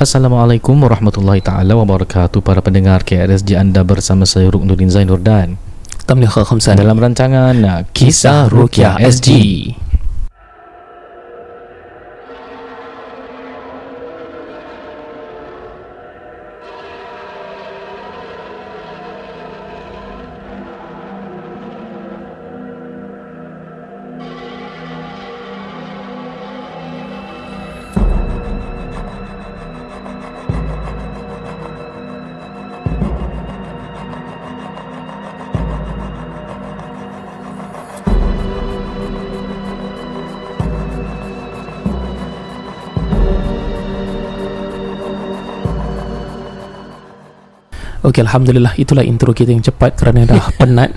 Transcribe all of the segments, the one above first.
Assalamualaikum warahmatullahi taala wabarakatuh para pendengar KRSG anda bersama saya Ruknuddin Zainur dan Tamliha Khamsan dalam rancangan Kisah Rukyah SG. Okey Alhamdulillah Itulah intro kita yang cepat Kerana dah penat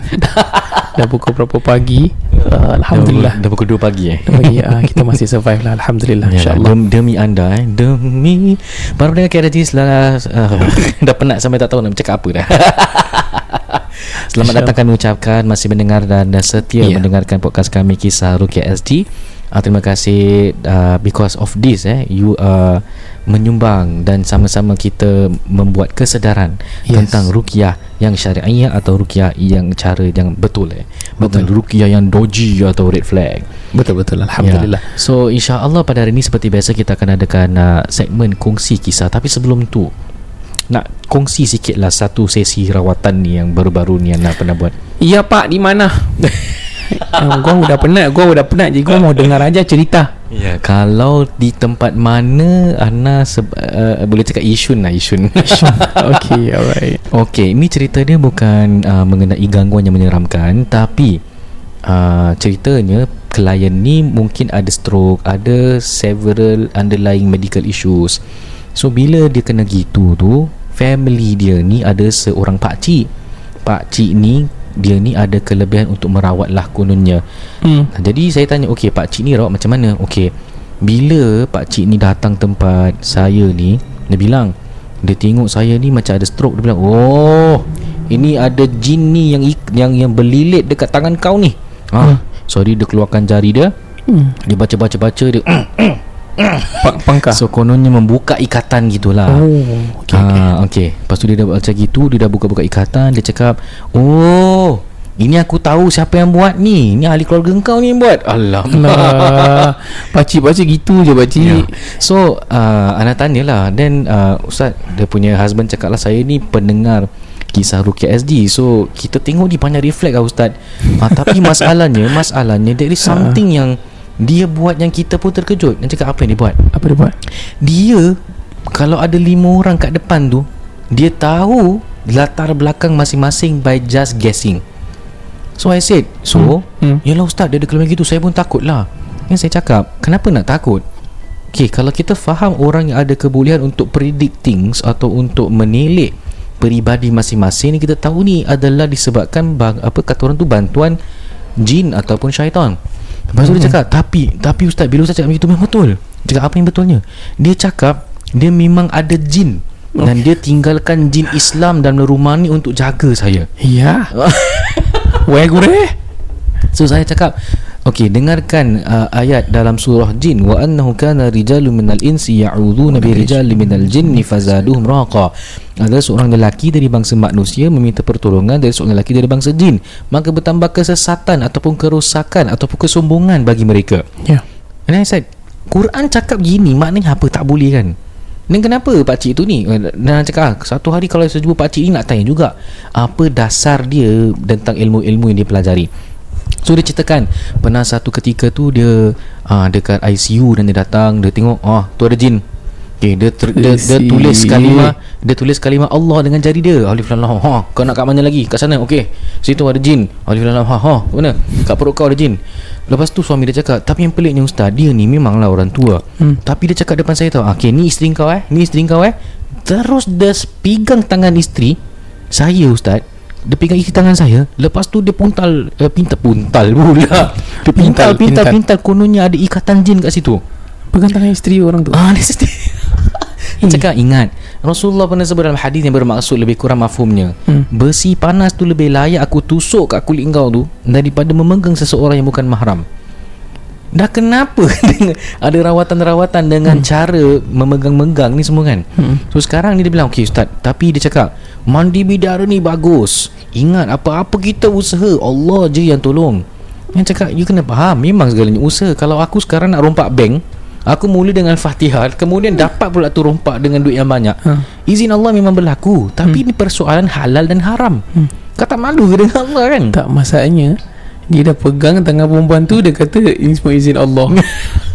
Dah pukul berapa pagi uh, Alhamdulillah Dah pukul 2 pagi eh. Dah pagi uh, Kita masih survive lah Alhamdulillah Ya, InsyaAllah dem- demi anda eh. Demi pendengar KRSG setelah uh, Dah penat sampai tak tahu nak bercakap apa dah Selamat datang kami ucapkan Masih mendengar dan dah setia Ya. Mendengarkan podcast kami Kisah Rukia SG uh, Terima kasih uh, Because of this eh, You uh, menyumbang Dan sama-sama kita Membuat kesedaran Yes. Tentang rukiah Yang syariah Atau rukiah yang cara Yang betul eh. Bukan rukiah yang doji Atau red flag Betul-betul Alhamdulillah Ya. So insya-Allah pada hari ini seperti biasa kita akan adakan uh, segmen kongsi kisah tapi sebelum tu nak kongsi sikit lah satu sesi rawatan ni yang baru-baru ni Ana pernah buat. Ya pak di mana Gua udah penat Gua udah penat Jadi gua mau dengar aja cerita Ya, kalau di tempat mana Ana seb- uh, boleh cakap Isun lah Isun. Okay alright Okey, ini cerita dia bukan uh, mengenai gangguan yang menyeramkan tapi uh, ceritanya klien ni mungkin ada stroke, ada several underlying medical issues. So bila dia kena gitu tu, family dia ni ada seorang pak cik. Pak cik ni dia ni ada kelebihan untuk merawat lah kononnya. hmm. Jadi saya tanya Okey pak cik ni rawat macam mana Okey Bila pak cik ni datang tempat saya ni Dia bilang Dia tengok saya ni macam ada stroke Dia bilang Oh Ini ada jin ni yang yang yang berlilit dekat tangan kau ni ah, Sorry dia keluarkan jari dia Hmm. Dia baca-baca-baca dia pangkah. So kononnya membuka ikatan gitulah. Oh okay, okay. Ah, okay. Lepas tu dia dah baca gitu Dia dah buka-buka ikatan Dia cakap Oh Ini aku tahu siapa yang buat ni. Ni ahli keluarga kau ni yang buat. Alamak. Alah. Pakcik-pakcik gitu je pakcik. Ya. So uh, Ana tanyalah Then uh, Ustaz Dia punya husband cakap lah Saya ni pendengar Kisah Rukia SD So kita tengok ni Banyak reflect lah Ustaz. Uh, Tapi masalahnya Masalahnya There is something yang Dia buat yang kita pun terkejut. Dia cakap apa yang dia buat? Apa dia buat? Dia Kalau ada lima orang kat depan tu Dia tahu Latar belakang masing-masing By just guessing. So I said So? Hmm. Yalah ustaz Dia ada kelebihan gitu. Saya pun takut lah Yang saya cakap Kenapa nak takut? Okay kalau kita faham Orang yang ada kebolehan Untuk predict things Atau untuk menilik Peribadi masing-masing ni Kita tahu ni adalah disebabkan bang, Apa kata orang tu Bantuan Jin ataupun syaitan Lepas tu dia cakap Tapi Tapi ustaz Bila ustaz cakap begitu Memang betul. Cakap apa yang betulnya? Dia cakap Dia memang ada jin Dan dia tinggalkan jin Islam Dalam rumah ni Untuk jaga saya. Ya. Weh gure So saya cakap Okey dengarkan uh, ayat dalam surah jin. Wa annahu kana rijalun minal insi ya'udzuuna bi rijalin minal jinni fazaduhum raqa. Ada seorang lelaki dari bangsa manusia meminta pertolongan dari seorang lelaki dari bangsa jin. Maka bertambah kesesatan ataupun kerosakan ataupun kesombongan bagi mereka. Ya. And I said Quran cakap gini Maknanya apa? Tak boleh kan? Dan kenapa pakcik tu ni? Dan cakap ah, Satu hari kalau saya jumpa pakcik ni Nak tanya juga Apa dasar dia Tentang ilmu-ilmu yang dia pelajari So dia ceritakan Pernah satu ketika tu Dia uh, Dekat ICU Dan dia datang Dia tengok Oh tu ada jin. Okay, dia, ter, dia, dia tulis kalimah Dia tulis kalimah Allah dengan jari dia. Alif lam lam ha, Kau nak kat mana lagi? Kat sana Okey. Situ ada jin. Alif lam lam ha, ha Mana? Kat perut kau ada jin. Lepas tu suami dia cakap Tapi yang peliknya ustaz Dia ni memanglah orang tua. Hmm. Tapi dia cakap depan saya tau Okay ni isteri kau eh. Ni isteri kau eh. Terus dia pegang tangan isteri Saya ustaz dia pegang isi tangan saya. Lepas tu dia puntal uh, Pintal Puntal pula. Dia pintal Pintal, Pintal. pintal. Kononnya ada ikatan jin kat situ. Pegang tangan isteri orang tu. Ah, dia sedih. Dia cakap ingat Rasulullah pernah sebut dalam hadis yang bermaksud lebih kurang mafhumnya. Hmm. Besi panas tu lebih layak aku tusuk kat kulit kau tu Daripada memegang seseorang yang bukan mahram Dah kenapa dengan ada rawatan-rawatan dengan hmm. cara memegang-megang ni semua kan. Hmm. So sekarang ni dia bilang okey ustaz, tapi dia cakap mandi bidara ni bagus. Ingat apa-apa kita usaha Allah je yang tolong. Yang cakap you kena faham memang segalanya usaha. Kalau aku sekarang nak rompak bank, aku mula dengan Fatihah, kemudian dapat pula tu rompak dengan duit yang banyak. Hmm. Izin Allah memang berlaku, tapi hmm. ini persoalan halal dan haram. Hmm. Kau tak malu ke dengan Allah kan? Tak masalahnya dia dah pegang tangan perempuan tu Dia kata Ini semua izin Allah.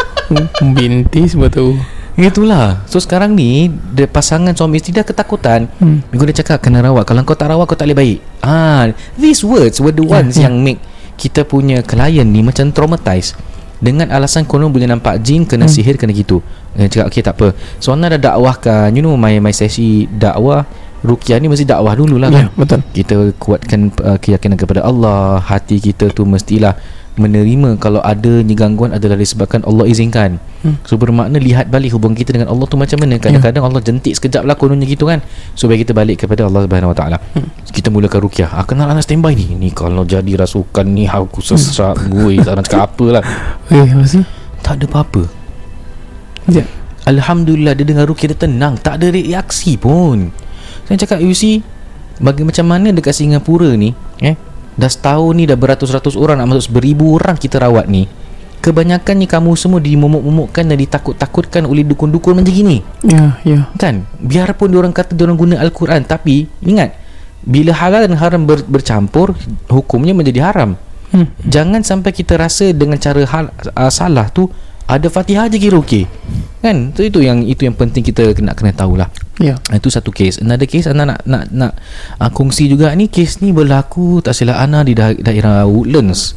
Binti semua tu Itulah. So sekarang ni dia Pasangan suami isteri dah ketakutan. Hmm. Minggu dia cakap Kena rawat. Kalau kau tak rawat Kau tak boleh baik. Ah, These words were the ya, ones yeah, Yang make Kita punya klien ni Macam traumatized. Dengan alasan konon boleh nampak jin kena hmm. sihir kena gitu. Dia cakap okey tak apa. So Ana dah dakwahkan you know my my sesi dakwah Rukiah ni mesti dakwah dulu lah kan? Betul. Kita kuatkan uh, keyakinan kepada Allah. Hati kita tu mestilah Menerima kalau ada gangguan adalah disebabkan Allah izinkan. Hmm. So bermakna lihat balik hubungan kita dengan Allah tu macam mana. Kadang-kadang yeah. Allah jentik sekejap lah kononnya gitu kan? Supaya kita balik kepada Allah Subhanahu SWT hmm. Kita mulakan Rukiah ah, Kenal anak standby ni. Ni kalau jadi rasukan ni Aku sesak hmm. gue. Tak nak cakap apa lah Eh maksud? Tak ada apa-apa. Yeah. Alhamdulillah dia dengar Rukiah dia tenang. Tak ada reaksi pun saya cakap you see Bagi macam mana dekat Singapura ni eh, Dah setahun ni dah beratus-ratus orang Nak masuk beribu orang kita rawat ni Kebanyakannya kamu semua dimomok-momokkan dan ditakut-takutkan oleh dukun-dukun macam gini. Ya, yeah, ya. Yeah. Kan? Biarpun diorang kata diorang guna Al-Quran tapi ingat bila halal dan haram ber, bercampur hukumnya menjadi haram. Hmm. Jangan sampai kita rasa dengan cara hal, uh, salah tu ada Fatihah je kira okey. Kan? Itu itu yang itu yang penting kita kena kena tahulah. Ya. Yeah. Itu satu case. Another case Ana nak nak nak uh, kongsi juga ni case ni berlaku tak silap Ana di da- daerah Woodlands.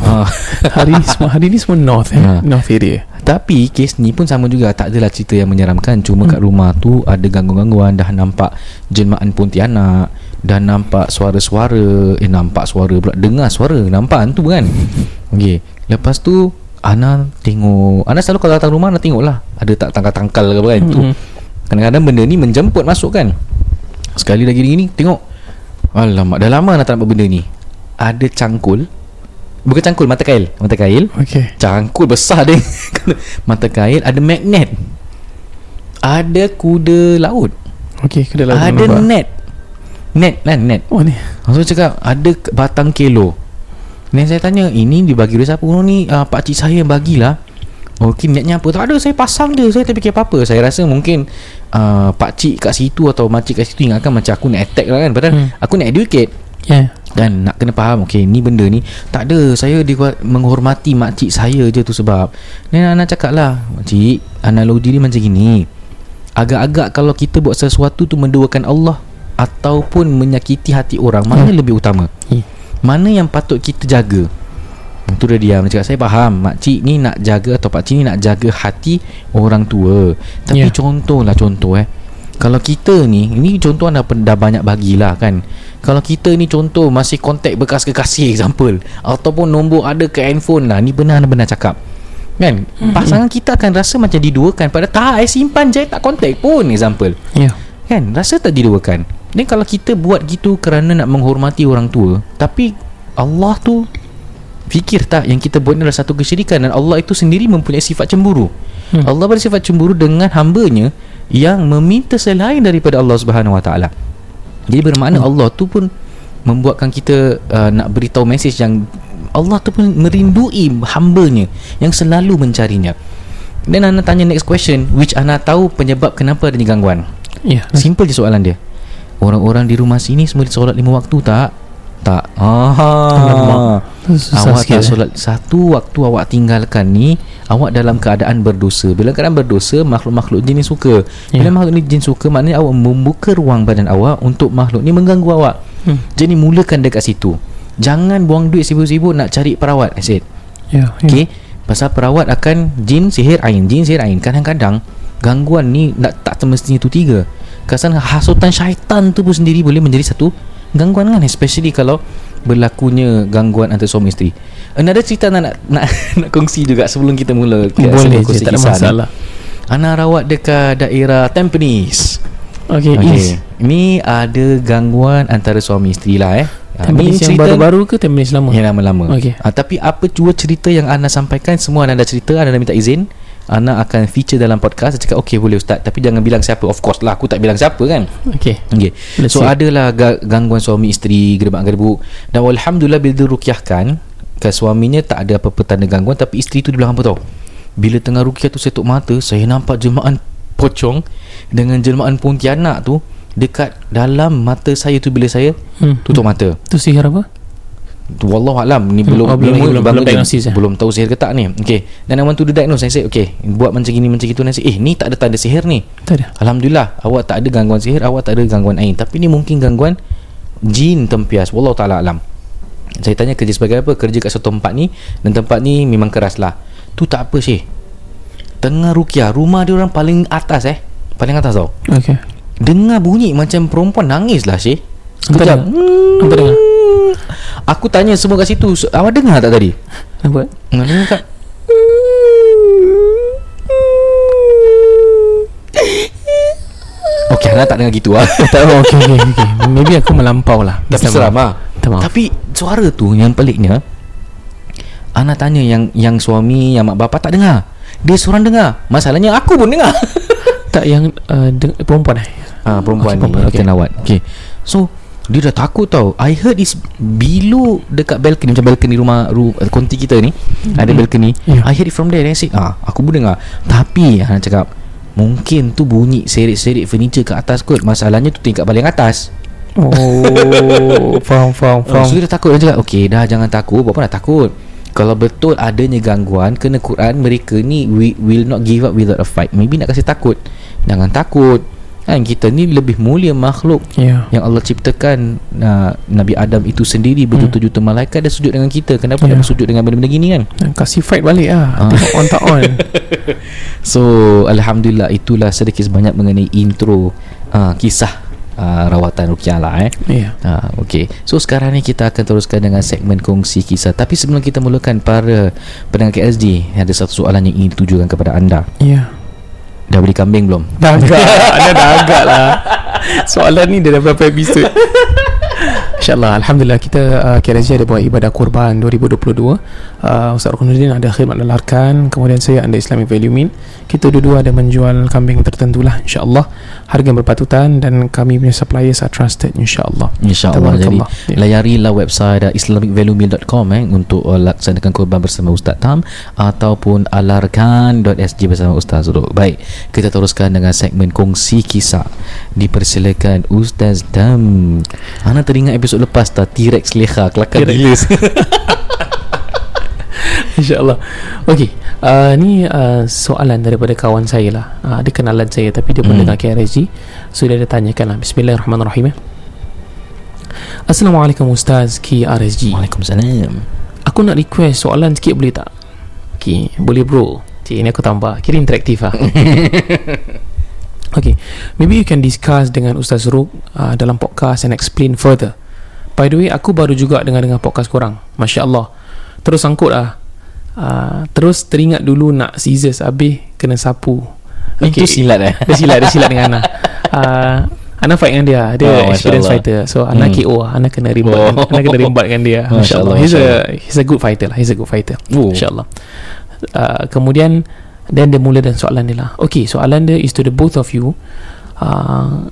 Uh. hari ni semua hari ni semua north eh? Uh. North area. Tapi kes ni pun sama juga Tak adalah cerita yang menyeramkan Cuma hmm. kat rumah tu Ada gangguan-gangguan Dah nampak Jelmaan Pontianak Dah nampak suara-suara Eh nampak suara pula Dengar suara Nampak tu kan Okay Lepas tu Ana tengok Ana selalu kalau datang rumah Ana tengok lah Ada tak tangkal-tangkal ke apa kan? Mm-hmm. Kadang-kadang benda ni menjemput masuk kan? Sekali lagi ni Tengok. Alamak Dah lama Ana tak nampak benda ni. Ada cangkul. Bukan cangkul Mata kail. Mata kail. Okay. Cangkul besar dia. Mata kail Ada magnet. Ada kuda laut. Okay kuda laut Ada net. Net kan net. Oh ni. Maksud cakap Ada batang kelo dan saya tanya Ini dibagi oleh siapa? Oh ni uh, pakcik saya yang bagilah Okey niatnya apa? Tak ada saya pasang dia Saya tak fikir apa-apa. Saya rasa mungkin uh, Pakcik kat situ Atau makcik kat situ Ingatkan macam aku nak attack lah kan. Padahal hmm. aku nak educate. Yeah. Dan nak kena faham Okey ni benda ni Tak ada Saya dibuat menghormati makcik saya je tu sebab. Dan anak cakap lah Makcik Analogi ni macam gini. Agak-agak kalau kita buat sesuatu tu Menduakan Allah Ataupun menyakiti hati orang Mana hmm. lebih utama. Yeah. Mana yang patut kita jaga? Itu dia diam Dia cakap saya faham Makcik ni nak jaga Atau pakcik ni nak jaga hati Orang tua. Tapi yeah. contoh lah contoh eh. Kalau kita ni Ini contoh anda dah banyak bagilah kan. Kalau kita ni contoh Masih kontak bekas kekasih example Ataupun nombor ada ke handphone lah Ni benar-benar cakap. Kan? Mm-hmm. Pasangan kita akan rasa macam diduakan Padahal tak I simpan je Tak kontak pun example. Ya. Yeah. Kan? Rasa tak diduakan Ni kalau kita buat gitu kerana nak menghormati orang tua Tapi Allah tu Fikir tak yang kita buat ni adalah satu kesyirikan Dan Allah itu sendiri mempunyai sifat cemburu hmm. Allah bersifat cemburu dengan hambanya Yang meminta selain daripada Allah Subhanahu Wa Taala. Jadi bermakna hmm. Allah tu pun Membuatkan kita uh, nak beritahu mesej yang Allah tu pun merindui hambanya Yang selalu mencarinya Dan Ana tanya next question Which Ana tahu penyebab kenapa adanya gangguan yeah. Simple je soalan dia Orang-orang di rumah sini semua solat lima waktu tak? Tak. Ah. Awak tak solat satu waktu awak tinggalkan ni, awak dalam keadaan berdosa. Bila keadaan berdosa, makhluk-makhluk jin ni suka. Bila yeah. makhluk ni jin suka, maknanya awak membuka ruang badan awak untuk makhluk ni mengganggu awak. Hmm. Jadi mulakan dekat situ. Jangan buang duit sibuk-sibuk nak cari perawat. I said. Yeah, yeah. Okay. Pasal perawat akan jin sihir ain. Jin sihir ain. Kadang-kadang gangguan ni nak tak semestinya tu tiga. Kesan hasutan syaitan tu pun sendiri boleh menjadi satu gangguan kan especially kalau berlakunya gangguan antara suami isteri. Another cerita nak nak, nak, nak kongsi juga sebelum kita mula ke boleh je, tak ada masalah. Ana rawat dekat daerah Tampines. Okay, okay. Ini ada gangguan antara suami isteri lah eh. Ah, Tampines ni yang baru-baru ke Tampines lama? Yang lama-lama Okey. Ah, Tapi apa cua cerita yang Ana sampaikan Semua Ana dah cerita Ana dah minta izin Ana akan feature dalam podcast Saya cakap okay boleh Ustaz Tapi jangan bilang siapa Of course lah Aku tak bilang siapa kan Okay. Okay. Let's So see. adalah ga- gangguan suami isteri Gerbak gerbuk Dan Alhamdulillah bila dirukiahkan Kan suaminya tak ada apa-apa tanda gangguan Tapi isteri tu dia bilang apa tau Bila tengah rukiah tu saya tutup mata Saya nampak jelmaan pocong Dengan jelmaan pontianak tu Dekat dalam mata saya tu Bila saya Hmm. tutup mata Tu sihir apa? Wallahualam ni Hmm, belum oh, belum belum- belum je. diagnosis, eh? belum tahu sihir ke tak ni. Okey dan I want to do diagnose. Saya say okey buat macam gini macam gitu. Nanti eh ni tak ada tanda sihir ni. Tak ada. alhamdulillah awak tak ada gangguan sihir awak tak ada gangguan ain. Tapi ni mungkin gangguan jin tempias. Wallahu taala alam. Saya tanya kerja sebagai apa? Kerja kat satu tempat ni dan tempat ni memang keras lah. Tu tak apa syekh. Tengah rukiah rumah dia orang paling atas eh. Paling atas tau. Okay. dengar bunyi macam perempuan nangis lah sekejap. dengar? Nampak dengar? Aku tanya semua kat situ "So, Awak dengar tak tadi? Nampak? Nak dengar tak? Okey, Hana tak dengar gitu lah tak oh, okay, okay, okay. Maybe aku melampau lah Tapi Minta seram lah. Tapi suara tu yang peliknya Ana tanya yang yang suami Yang mak bapak tak dengar Dia seorang dengar Masalahnya aku pun dengar Tak yang uh, deng- perempuan eh Ah, perempuan Okey, ni perempuan, okay. okey. Okay. So Dia dah takut tau. I heard is Below Dekat balcony Macam balcony rumah ru, Konti kita ni. Ada balcony. Yeah. I heard it from there Then I said ah, Aku pun dengar. Tapi Hana cakap Mungkin tu bunyi Serik-serik furniture kat atas kot. Masalahnya tu tingkat paling atas. Oh Faham faham faham. So dia dah takut. Dia cakap Okay dah jangan takut. Apa nak takut. Kalau betul adanya gangguan Kena Quran Mereka ni we, Will not give up without a fight. Maybe nak kasi takut. Jangan takut Kan kita ni lebih mulia makhluk Ya. yang Allah ciptakan uh, Nabi Adam itu sendiri berjuta-juta malaikat dia sujud dengan kita. Kenapa Ya. yeah. nak sujud dengan benda-benda gini kan? Kasih fight balik lah. Ah. Tengok on tak on. So Alhamdulillah itulah sedikit sebanyak mengenai intro uh, kisah uh, rawatan Rukiah lah eh. Ya. Ha, okay. So sekarang ni kita akan teruskan dengan segmen kongsi kisah. Tapi sebelum kita mulakan para pendengar KSD Ada satu soalan yang ingin ditujukan kepada anda. Ya Dah beli kambing belum? Dah agak. Anda dah agak lah. Soalan ni dah berapa episod InsyaAllah Alhamdulillah kita uh, KRSG ada buat ibadah kurban 2022 uh, Ustaz Rukunuddin ada khidmat lalarkan Kemudian saya anda Islamic Value Mint Kita dua-dua ada menjual kambing tertentu lah InsyaAllah. Harga yang berpatutan Dan kami punya suppliers are trusted InsyaAllah. InsyaAllah. Jadi Tabarakallah. Ya. layarilah website uh, islamicvaluemeal.com eh, Untuk uh, laksanakan korban bersama Ustaz Tam Ataupun alarkan.sg bersama Ustaz Zuruk Baik Kita teruskan dengan segmen kongsi kisah Dipersilakan Ustaz Tam. Ana teringat episod lepas tak T-Rex leha Kelakar T-Rex. gila. InsyaAllah. Okey uh, Ni uh, soalan daripada kawan saya lah. Uh, Dia kenalan saya Tapi dia pun Hmm. dengar KRSG So dia ada tanyakan lah. Bismillahirrahmanirrahim eh. Assalamualaikum Ustaz KRSG Waalaikumsalam. Aku nak request soalan sikit boleh tak? Okay Boleh bro. Cik ini aku tambah. Kira interaktif lah. Okay Maybe you can discuss dengan Ustaz Ruk uh, Dalam podcast And explain further By the way Aku baru juga dengar-dengar podcast korang. Masya Allah Terus sangkut lah. Uh, Terus teringat dulu Nak scissors Habis Kena sapu. Itu silat eh? Dia silat Dia silat dengan Ana. Uh, Ana fight dengan dia. Dia Oh, oh, Masya experience Allah. fighter. So Ana Hmm. KO lah Ana kena rimbat Oh. Ana kena rimbat dengan dia. Masya Masya Allah Allah, He's Masya a He's a good fighter lah. He's a good fighter. Oh. InsyaAllah uh, Kemudian Then dia mula dengan soalan dia lah. Okay soalan dia is to the both of you. Uh,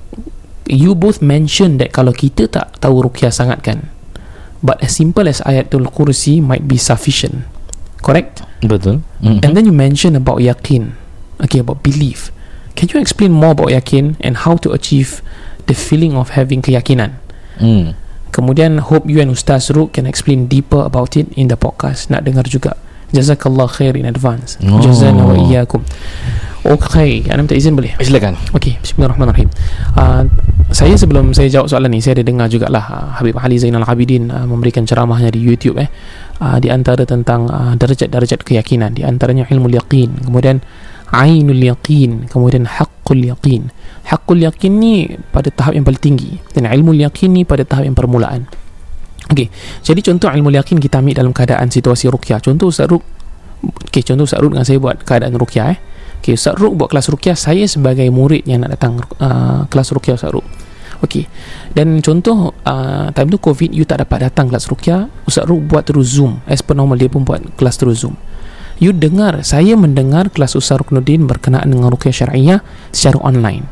You both mention that Kalau kita tak tahu rukyah sangat kan But as simple as Ayatul Kursi Might be sufficient. Correct? Betul. Mm-hmm. And then you mention about yakin. Okay about belief. Can you explain more about yakin And how to achieve The feeling of having keyakinan? Mm. Kemudian hope you and Ustaz Ruk Can explain deeper about it In the podcast. Nak dengar juga. Jazakallah khair in advance. Oh. Jazana wa iyyakum Okay Anda minta izin boleh? Silakan Okey, bismillahirrahmanirrahim. Uh, saya sebelum saya jawab soalan ni, saya ada dengar jugalah uh, Habib Ali Zainal Abidin uh, memberikan ceramahnya di YouTube eh. Uh, di antara tentang uh, darjat-darjat keyakinan, di antaranya ilmu yaqin, kemudian ainul yaqin, kemudian haqqul yaqin. Haqqul yaqin ni pada tahap yang paling tinggi dan ilmu yaqin ni pada tahap yang permulaan. Okey, jadi contoh ilmu yaqin kita ambil dalam keadaan situasi ruqyah. Contoh Ustaz Ruk Okey, contoh Ustaz Ruk dengan saya buat keadaan ruqyah eh. Okay, Ustaz Ruk buat kelas ruqyah Saya sebagai murid yang nak datang uh, kelas ruqyah Ustaz Ruk Okey. Dan contoh uh, time tu COVID you tak dapat datang kelas ruqyah, Ustaz Ru buat terus Zoom. As per normal dia pun buat kelas terus Zoom. You dengar, saya mendengar kelas Ustaz Ruknuddin berkenaan dengan ruqyah syar'iyah secara online.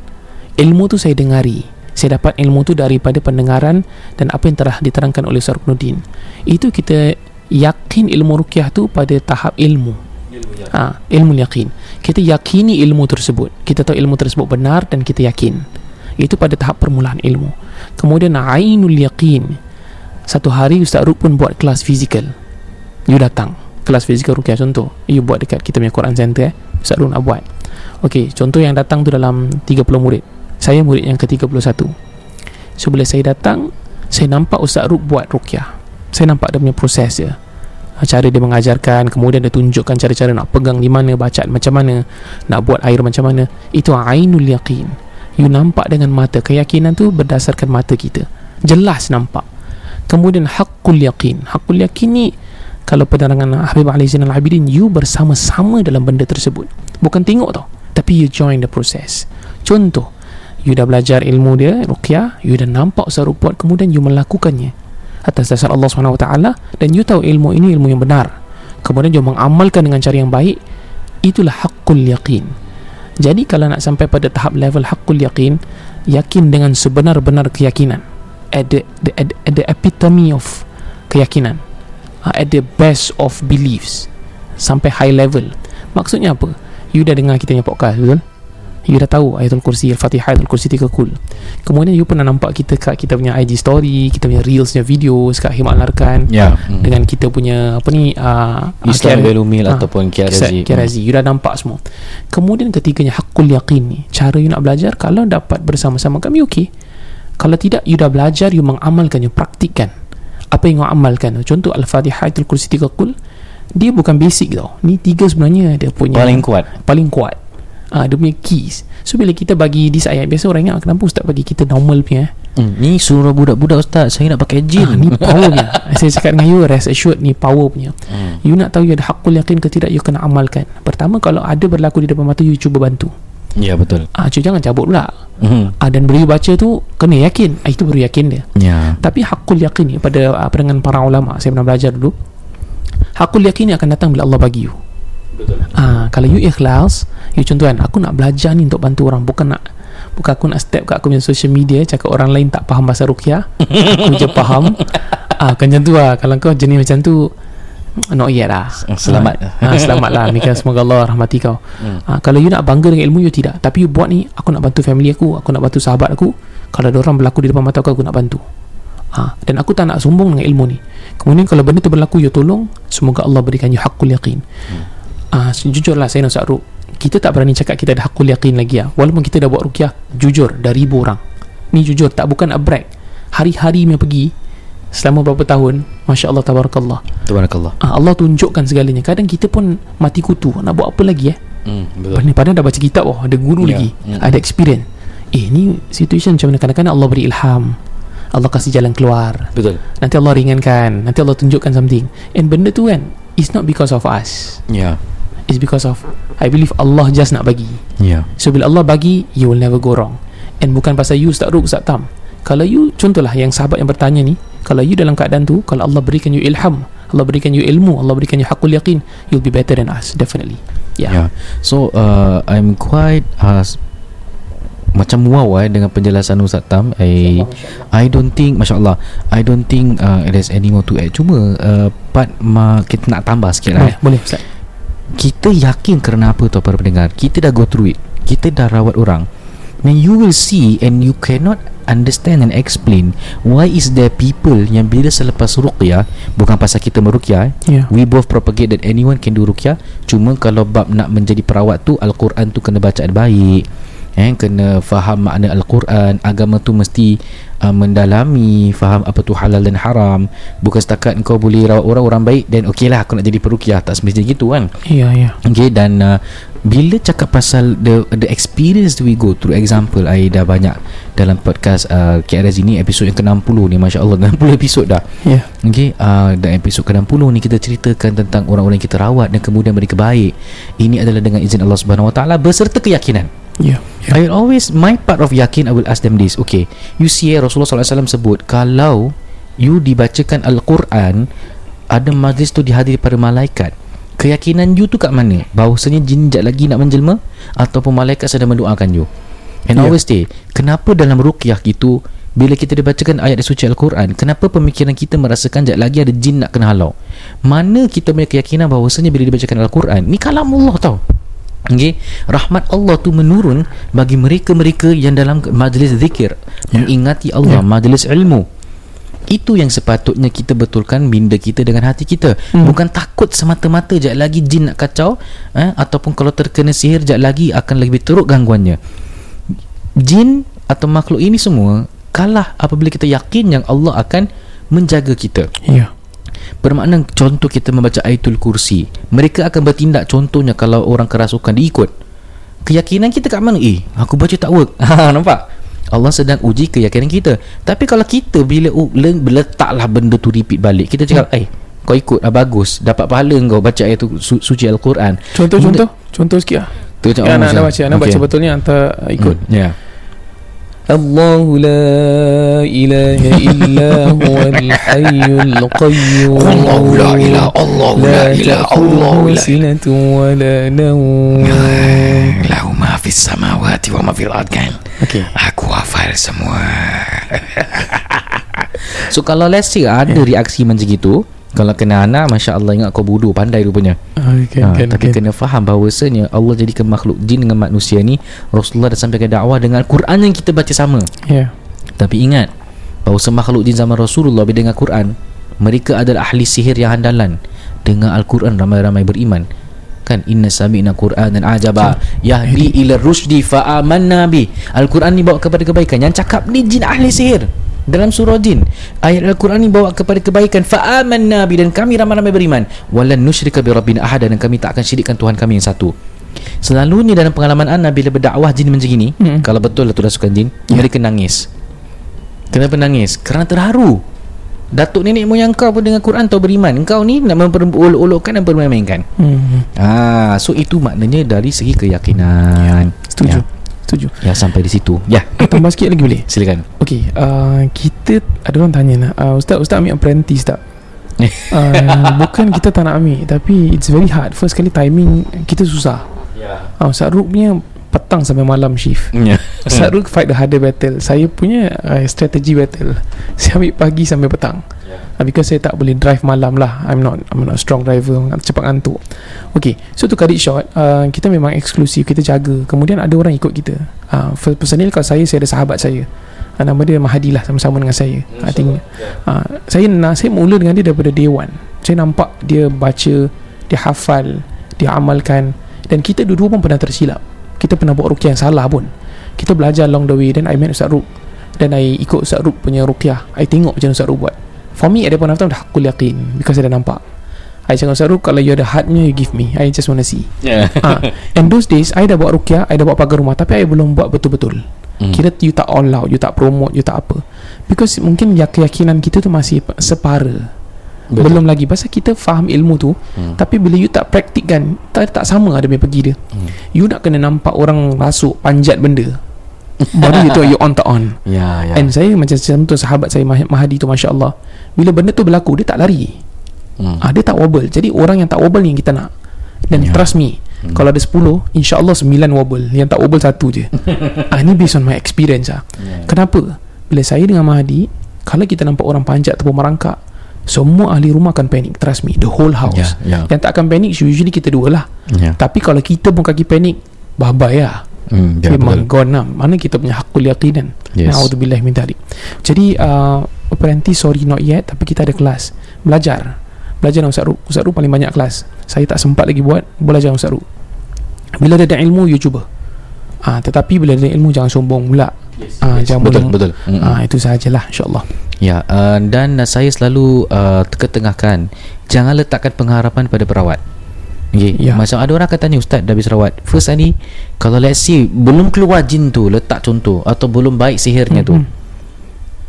Ilmu tu saya dengari. Saya dapat ilmu tu daripada pendengaran dan apa yang telah diterangkan oleh Ustaz Ruknuddin. Itu kita yakin ilmu ruqyah tu pada tahap ilmu. Ha, ilmu yakin. Kita yakini ilmu tersebut. Kita tahu ilmu tersebut benar dan kita yakin. Itu pada tahap permulaan ilmu. Kemudian ainul yaqin. Satu hari Ustaz Ruk pun buat kelas fizikal. You datang. Kelas fizikal Rukiah contoh. You buat dekat kita punya Quran Center eh. Ustaz Ruk nak buat. Okey, contoh yang datang tu dalam 30 murid. Saya murid yang ke-31. So bila saya datang, saya nampak Ustaz Ruk buat Rukiah. Saya nampak dia punya proses dia. Cara dia mengajarkan Kemudian dia tunjukkan cara-cara nak pegang di mana Bacaan macam mana Nak buat air macam mana Itu ainul yaqin. You nampak dengan mata. Keyakinan tu berdasarkan mata kita. Jelas nampak. Kemudian hakul yakin Hakul yakin ni Kalau penerangan Habib Ali Zainal Abidin You bersama-sama dalam benda tersebut. Bukan tengok tau Tapi you join the process. Contoh You dah belajar ilmu dia Ruqyah You dah nampak buat Kemudian you melakukannya Atas dasar Allah SWT Dan you tahu ilmu ini ilmu yang benar Kemudian you mengamalkan dengan cara yang baik Itulah hakul yakin jadi kalau nak sampai pada tahap level hakul yakin, yakin dengan sebenar-benar keyakinan. At the, the, at, at the epitome of keyakinan. Uh, at the best of beliefs. Sampai high level. Maksudnya apa? You dah dengar kita punya podcast, betul? You dah tahu ayatul kursi, al-fatihah, ayatul kursi tiga kul. Kemudian you pernah nampak kita kat kita punya IG story, kita punya reelsnya video kat Himat Larkan. Ya. Hmm. Dengan kita punya apa ni uh, Islam Belumil ah, ataupun Kiarazi. Kiarazi. You dah nampak semua. Kemudian ketiganya hakul yakin ni. Cara you nak belajar kalau dapat bersama-sama kami okey. Kalau tidak you dah belajar you mengamalkan you praktikkan. Apa yang you amalkan. Contoh al-Fatihah ayatul kursi tiga kul. Dia bukan basic tau. Ni tiga sebenarnya dia punya Paling kuat. paling kuat ah dia punya keys. So bila kita bagi this ayat biasa orang ingat kenapa ustaz bagi kita normal punya eh? Hmm, ni suruh budak-budak ustaz Saya nak pakai jin. Ah, ni power punya. Saya cakap dengan you rest assured ni power punya. Hmm. you nak tahu you ada hakul yakin ke tidak you kena amalkan. Pertama kalau ada berlaku di depan mata you cuba bantu. Ya betul. Ah cuba jangan cabut pula. Hmm. ah, dan you baca tu kena yakin. Ah, itu baru yakin dia. Ya. Tapi hakul yakin ni pada ah, dengan para ulama saya pernah belajar dulu hakul yakin ni akan datang bila Allah bagi you Betul. Ah, kalau you ikhlas, you contoh kan, aku nak belajar ni untuk bantu orang, bukan nak bukan aku nak step kat aku punya social media cakap orang lain tak faham bahasa ruqyah aku je faham. Ah kan macam tu lah. Kalau kau jenis macam tu not yet lah. Selamat. ah, selamat lah. Mika semoga Allah rahmati kau. Hmm. ah, kalau you nak bangga dengan ilmu you tidak. Tapi you buat ni aku nak bantu family aku aku nak bantu sahabat aku. Kalau ada orang berlaku di depan mata aku aku nak bantu. Ah, dan aku tak nak sombong dengan ilmu ni. Kemudian kalau benda tu berlaku you tolong semoga Allah berikan you hakul yakin Ah, jujurlah saya Ustaz Ruk kita tak berani cakap kita ada hakul yakin lagi ya. Walaupun kita dah buat rukyah jujur dah ribu orang. Ni jujur tak bukan a brag. Hari-hari punya pergi selama berapa tahun, masya-Allah tabarakallah. Tabarakallah Ah, Allah tunjukkan segalanya. Kadang kita pun mati kutu nak buat apa lagi eh? hmm, Betul Padahal, padahal dah baca kitab oh, ada guru Ya. lagi, Mm. ada experience. Eh ni situation macam mana kadang-kadang Allah beri ilham. Allah kasih jalan keluar. Betul Nanti Allah ringankan, nanti Allah tunjukkan something. And benda tu kan it's not because of us. Ya It's because of I believe Allah just nak bagi. Ya So bila Allah bagi You will never go wrong And bukan pasal you Ustaz Ruk Ustaz Tam Kalau you Contohlah yang sahabat yang bertanya ni Kalau you dalam keadaan tu Kalau Allah berikan you ilham Allah berikan you ilmu Allah berikan you hakul yakin You'll be better than us Definitely Yeah, Yeah. So uh, I'm quite uh, macam wow eh dengan penjelasan Ustaz Tam. I I don't think masya-Allah. I don't think uh, there's any more to add. Cuma uh, part ma, kita nak tambah sikit lah. Boleh, boleh Ustaz Kita yakin kerana apa tu para pendengar? Kita dah go through it. Kita dah rawat orang. Then you will see and you cannot understand and explain why is there people yang bila selepas ruqyah bukan pasal kita meruqyah Yeah We both propagate that anyone can do ruqyah Cuma kalau bab nak menjadi perawat tu Al-Quran tu kena bacaan baik eh, Kena faham makna Al-Quran. Agama tu mesti uh, mendalami Faham apa tu halal dan haram. Bukan setakat kau boleh rawat orang Orang baik Dan okey lah aku nak jadi peruqyah Tak semestinya gitu kan? Ya, ya. Okay dan uh, bila cakap pasal the the experience we go through. Example I dah banyak dalam podcast uh, KRS ini episod yang ke-60 ni Masya Allah 60 episod dah. Ya. Okay uh, Dan episod ke-60 ni Kita ceritakan tentang Orang-orang yang kita rawat Dan kemudian mereka baik. Ini adalah dengan izin Allah Subhanahu Wa Taala Beserta keyakinan Ya. ya. I will always My part of yakin I will ask them this Okay You see eh, Rasulullah SAW sebut Kalau You dibacakan Al-Quran Ada majlis tu dihadiri para malaikat Keyakinan you tu kat mana Bahawasanya jin jat lagi nak menjelma Ataupun malaikat sedang mendoakan you And Ya. always stay Kenapa dalam ruqyah itu Bila kita dibacakan ayat suci Al-Quran Kenapa pemikiran kita merasakan jat lagi ada jin nak kena halau Mana kita punya keyakinan bahawasanya Bila dibacakan Al-Quran Ni kalam Allah tau Okay. Rahmat Allah tu menurun bagi mereka-mereka yang dalam majlis zikir Ya. mengingati Allah, Ya. majlis ilmu. Itu yang sepatutnya kita betulkan minda kita dengan hati kita. Hmm. Bukan takut semata-mata jap lagi jin nak kacau eh, ataupun kalau terkena sihir jap lagi akan lebih teruk gangguannya. Jin atau makhluk ini semua kalah apabila kita yakin yang Allah akan menjaga kita. Ya. Bermakna contoh kita membaca ayatul kursi Mereka akan bertindak contohnya kalau orang kerasukan diikut Keyakinan kita kat mana? Eh, aku baca tak work ha, Nampak? Allah sedang uji keyakinan kita Tapi kalau kita bila uh, letaklah benda tu repeat balik Kita cakap, eh kau ikut ah, bagus Dapat pahala kau baca ayat tu su- suci Al-Quran Contoh Benda- contoh, contoh sikit lah. Tu macam Ya, nak, baca, nak baca okay. betulnya hantar ikut. Hmm, Ya الله لا إله إلا هو الحي القيوم الله لا إله الله لا إله الله تأخذه لا سنة ولا نوم Lahu ma fis samawati wa ma fil ard kan Okay Aku hafal semua So kalau let's say ada reaksi macam gitu kalau kena anak Masya Allah ingat kau bodoh Pandai rupanya. Okay, ha, kan, Tapi kan. kena faham bahawasanya Allah jadikan makhluk jin dengan manusia ni Rasulullah dah sampaikan dakwah dengan Quran yang kita baca sama. Ya. Tapi ingat Bahawa makhluk jin zaman Rasulullah Bila dengar Quran Mereka adalah ahli sihir yang handalan Dengar Al-Quran ramai-ramai beriman. Kan Inna sami'na Quran dan ajaba Yahdi ila rusdi fa'amanna bi. Al-Quran ni bawa kepada kebaikan. Yang cakap ni jin ahli sihir dalam surah jin ayat Al-Quran ni bawa kepada kebaikan fa'amanna bi dan kami ramai-ramai beriman walan nusyrika bi rabbina ahada dan kami tak akan syirikkan Tuhan kami yang satu selalunya dalam pengalaman anda bila berdakwah jin macam gini Hmm. kalau betul lah tu rasukan jin Ya. mereka nangis Kenapa nangis? Kerana terharu Datuk nenek moyang kau pun dengan Quran tahu beriman Kau ni nak memperolok-olokkan dan permain-mainkan hmm. Ah, So itu maknanya dari segi keyakinan Setuju ya. Setuju. Ya sampai di situ. Ya. Tambah sikit lagi boleh? Silakan. Okay uh, Kita Ada orang tanya nak uh, Ustaz Ustaz ambil apprentice tak? Uh, Bukan kita tak nak ambil Tapi it's very hard. First kali timing Kita susah. Ya. Uh, Ustaz Ruk punya Petang sampai malam shift. Ya. Ustaz Ruk fight the harder battle. Saya punya uh, Strategy battle. Saya ambil pagi sampai petang uh, Because saya tak boleh drive malam lah. I'm not I'm not a strong driver Cepat ngantuk. Okay So to cut it short uh, Kita memang eksklusif Kita jaga. Kemudian ada orang ikut kita. Uh, for Personal kalau saya Saya ada sahabat saya. Uh, Nama dia Mahadi lah Sama-sama dengan saya I think. uh, Saya nak Saya mula dengan dia Daripada day one. Saya nampak Dia baca Dia hafal Dia amalkan. Dan kita dua-dua pun pernah tersilap. Kita pernah buat rukyah yang salah pun. Kita belajar along the way Then I met Ustaz Ruk. Dan I ikut Ustaz Ruk punya rukyah I tengok macam Ustaz Ruk buat For me at that point of time Dah hakul yakin Because saya dah nampak. I cakap Ruk Kalau you ada heartnya You give me. I just wanna see. Ya ah, And those days I dah buat rukyah I dah buat pagar rumah Tapi I belum buat betul-betul. Hmm. Kira you tak all out You tak promote You tak apa. Because mungkin ya keyakinan kita tu Masih separa. Betul. Belum lagi. Pasal kita faham ilmu tu Hmm. Tapi bila you tak praktikkan tak, tak sama ada punya pergi dia. Hmm. You nak kena nampak orang masuk Panjat benda. Baru you tahu you on tak on. Ya ya. And saya macam contoh sahabat saya Mah- Mahadi tu Masya Allah Bila benda tu berlaku Dia tak lari Hmm. ah, Dia tak wobble Jadi orang yang tak wobble ni yang kita nak Dan Ya. trust me Hmm. Kalau ada 10 InsyaAllah 9 wobble Yang tak wobble satu je ah, Ni based on my experience ah. Ya. Kenapa? Bila saya dengan Mahadi Kalau kita nampak orang panjat Ataupun merangkak Semua ahli rumah akan panik Trust me The whole house Ya, ya. Yang tak akan panik Usually kita dua lah Ya Tapi kalau kita pun kaki panik Bye-bye lah Hmm, ya, Memang betul. gone lah Mana kita punya hakul yakinan Yes. Na'udzubillah min dhalik Jadi uh, Apprentice sorry not yet Tapi kita ada kelas Belajar Belajar dengan Ustaz Ru Ustaz Ru paling banyak kelas Saya tak sempat lagi buat Belajar dengan Ustaz Ru Bila ada ilmu You cuba Ah, Tetapi bila ada ilmu Jangan sombong pula Yes, Ah, yes. jangan Betul boleh- betul Hmm, ah, Itu sahajalah InsyaAllah Ya, uh, dan saya selalu uh, ketengahkan jangan letakkan pengharapan pada perawat. Okay. Ya. Macam ada orang akan tanya ustaz dah habis rawat. First ni kalau let's say belum keluar jin tu letak contoh atau belum baik sihirnya tu. Mm-mm.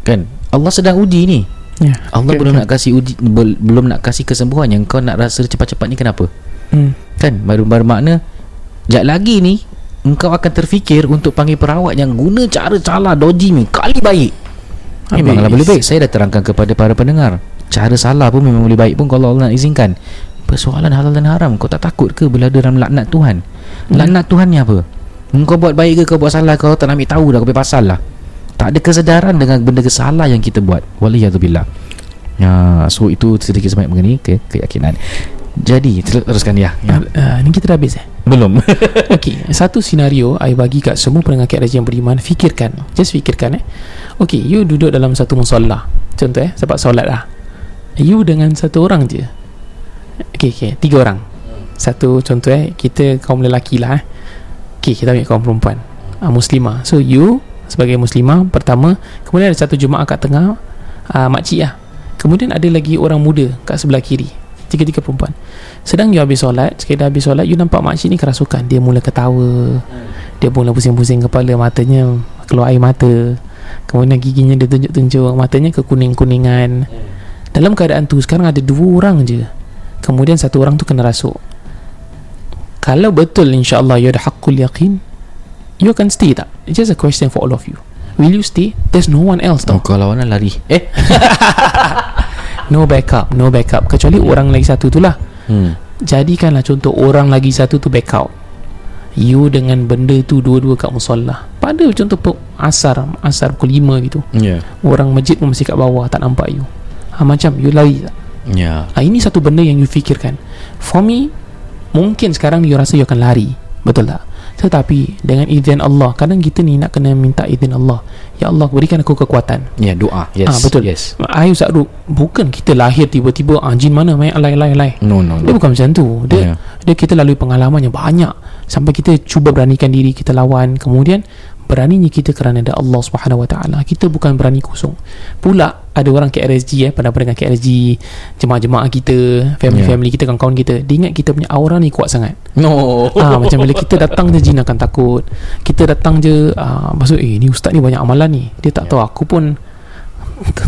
Kan? Allah sedang uji ni. Ya Allah okay, belum okay. nak kasih uji bel, belum nak kasih kesembuhan yang kau nak rasa cepat-cepat ni kenapa? hmm. Kan? Baru bermakna jap lagi ni engkau akan terfikir untuk panggil perawat yang guna cara cala dodgy ni kali baik memanglah boleh baik saya dah terangkan kepada para pendengar cara salah pun memang boleh baik pun kalau Allah nak izinkan persoalan halal dan haram kau tak takut ke berada dalam laknat Tuhan Hmm. laknat Tuhan ni apa kau buat baik ke kau buat salah kau tak nak ambil tahu dah kau punya pasal lah tak ada kesedaran dengan benda kesalah yang kita buat. Waliyadzubillah. Ya so itu sedikit sebanyak mengenai ke keyakinan. Jadi ter- teruskan ya, ya. uh, ni kita dah habis eh? Belum. Okey, satu senario I bagi kat semua pendengar KRJ yang beriman Fikirkan. Just fikirkan eh. Okey, you duduk dalam satu musallah Contoh eh, sebab solat lah. You dengan satu orang je. Okey, okey, tiga orang. Satu contoh eh Kita kaum lelaki lah eh. Okey, kita ambil kaum perempuan. Uh, Muslimah. So you sebagai muslimah Pertama. Kemudian ada satu jemaah kat tengah uh, Makcik lah. Kemudian ada lagi orang muda Kat sebelah kiri Tiga-tiga perempuan. Sedang you habis solat Sekali dah habis solat You nampak makcik ni kerasukan. Dia mula ketawa Dia mula pusing-pusing kepala Matanya Keluar air mata. Kemudian giginya dia tunjuk-tunjuk Matanya kekuning-kuningan Dalam keadaan tu Sekarang ada dua orang je. Kemudian satu orang tu kena rasuk. Kalau betul insyaAllah You ada hakul yakin You akan stay tak? It's just a question for all of you. Will you stay? There's no one else oh, tau. Kalau lawan lari. Eh? No backup No backup. Kecuali orang lagi satu tu lah. Hmm. Jadikanlah contoh Orang lagi satu tu back out. You dengan benda tu Dua-dua kat musallah Pada contoh pe- Asar Asar pukul 5 gitu. Ya Orang masjid pun masih kat bawah Tak nampak you. Ha, Macam you lari tak? Ya ha, Ini satu benda yang you fikirkan. For me Mungkin sekarang you rasa you akan lari. Betul tak tetapi dengan izin Allah Kadang kita ni nak kena minta izin Allah. Ya Allah berikan aku kekuatan. Ya doa. Yes Ah, betul. yes. Ayu Sa'ruk Bukan kita lahir tiba-tiba ah, Jin mana main alai-alai-alai no no, Dia no. bukan macam tu. Dia Ya. dia kita lalui pengalaman yang banyak. Sampai kita cuba beranikan diri Kita lawan. Kemudian Beraninya kita kerana ada Allah Subhanahu Wa Taala. Kita bukan berani kosong. Pula Ada orang KRSG eh Pernah-pernah dengan KRSG Jemaah-jemaah kita Family-family kita Kawan-kawan kita Dia ingat kita punya aura ni kuat sangat. No. Ah, Macam bila kita datang je Jin akan takut. Kita datang je ah, Maksud eh ni ustaz ni banyak amalan ni. Dia tak tahu. Aku pun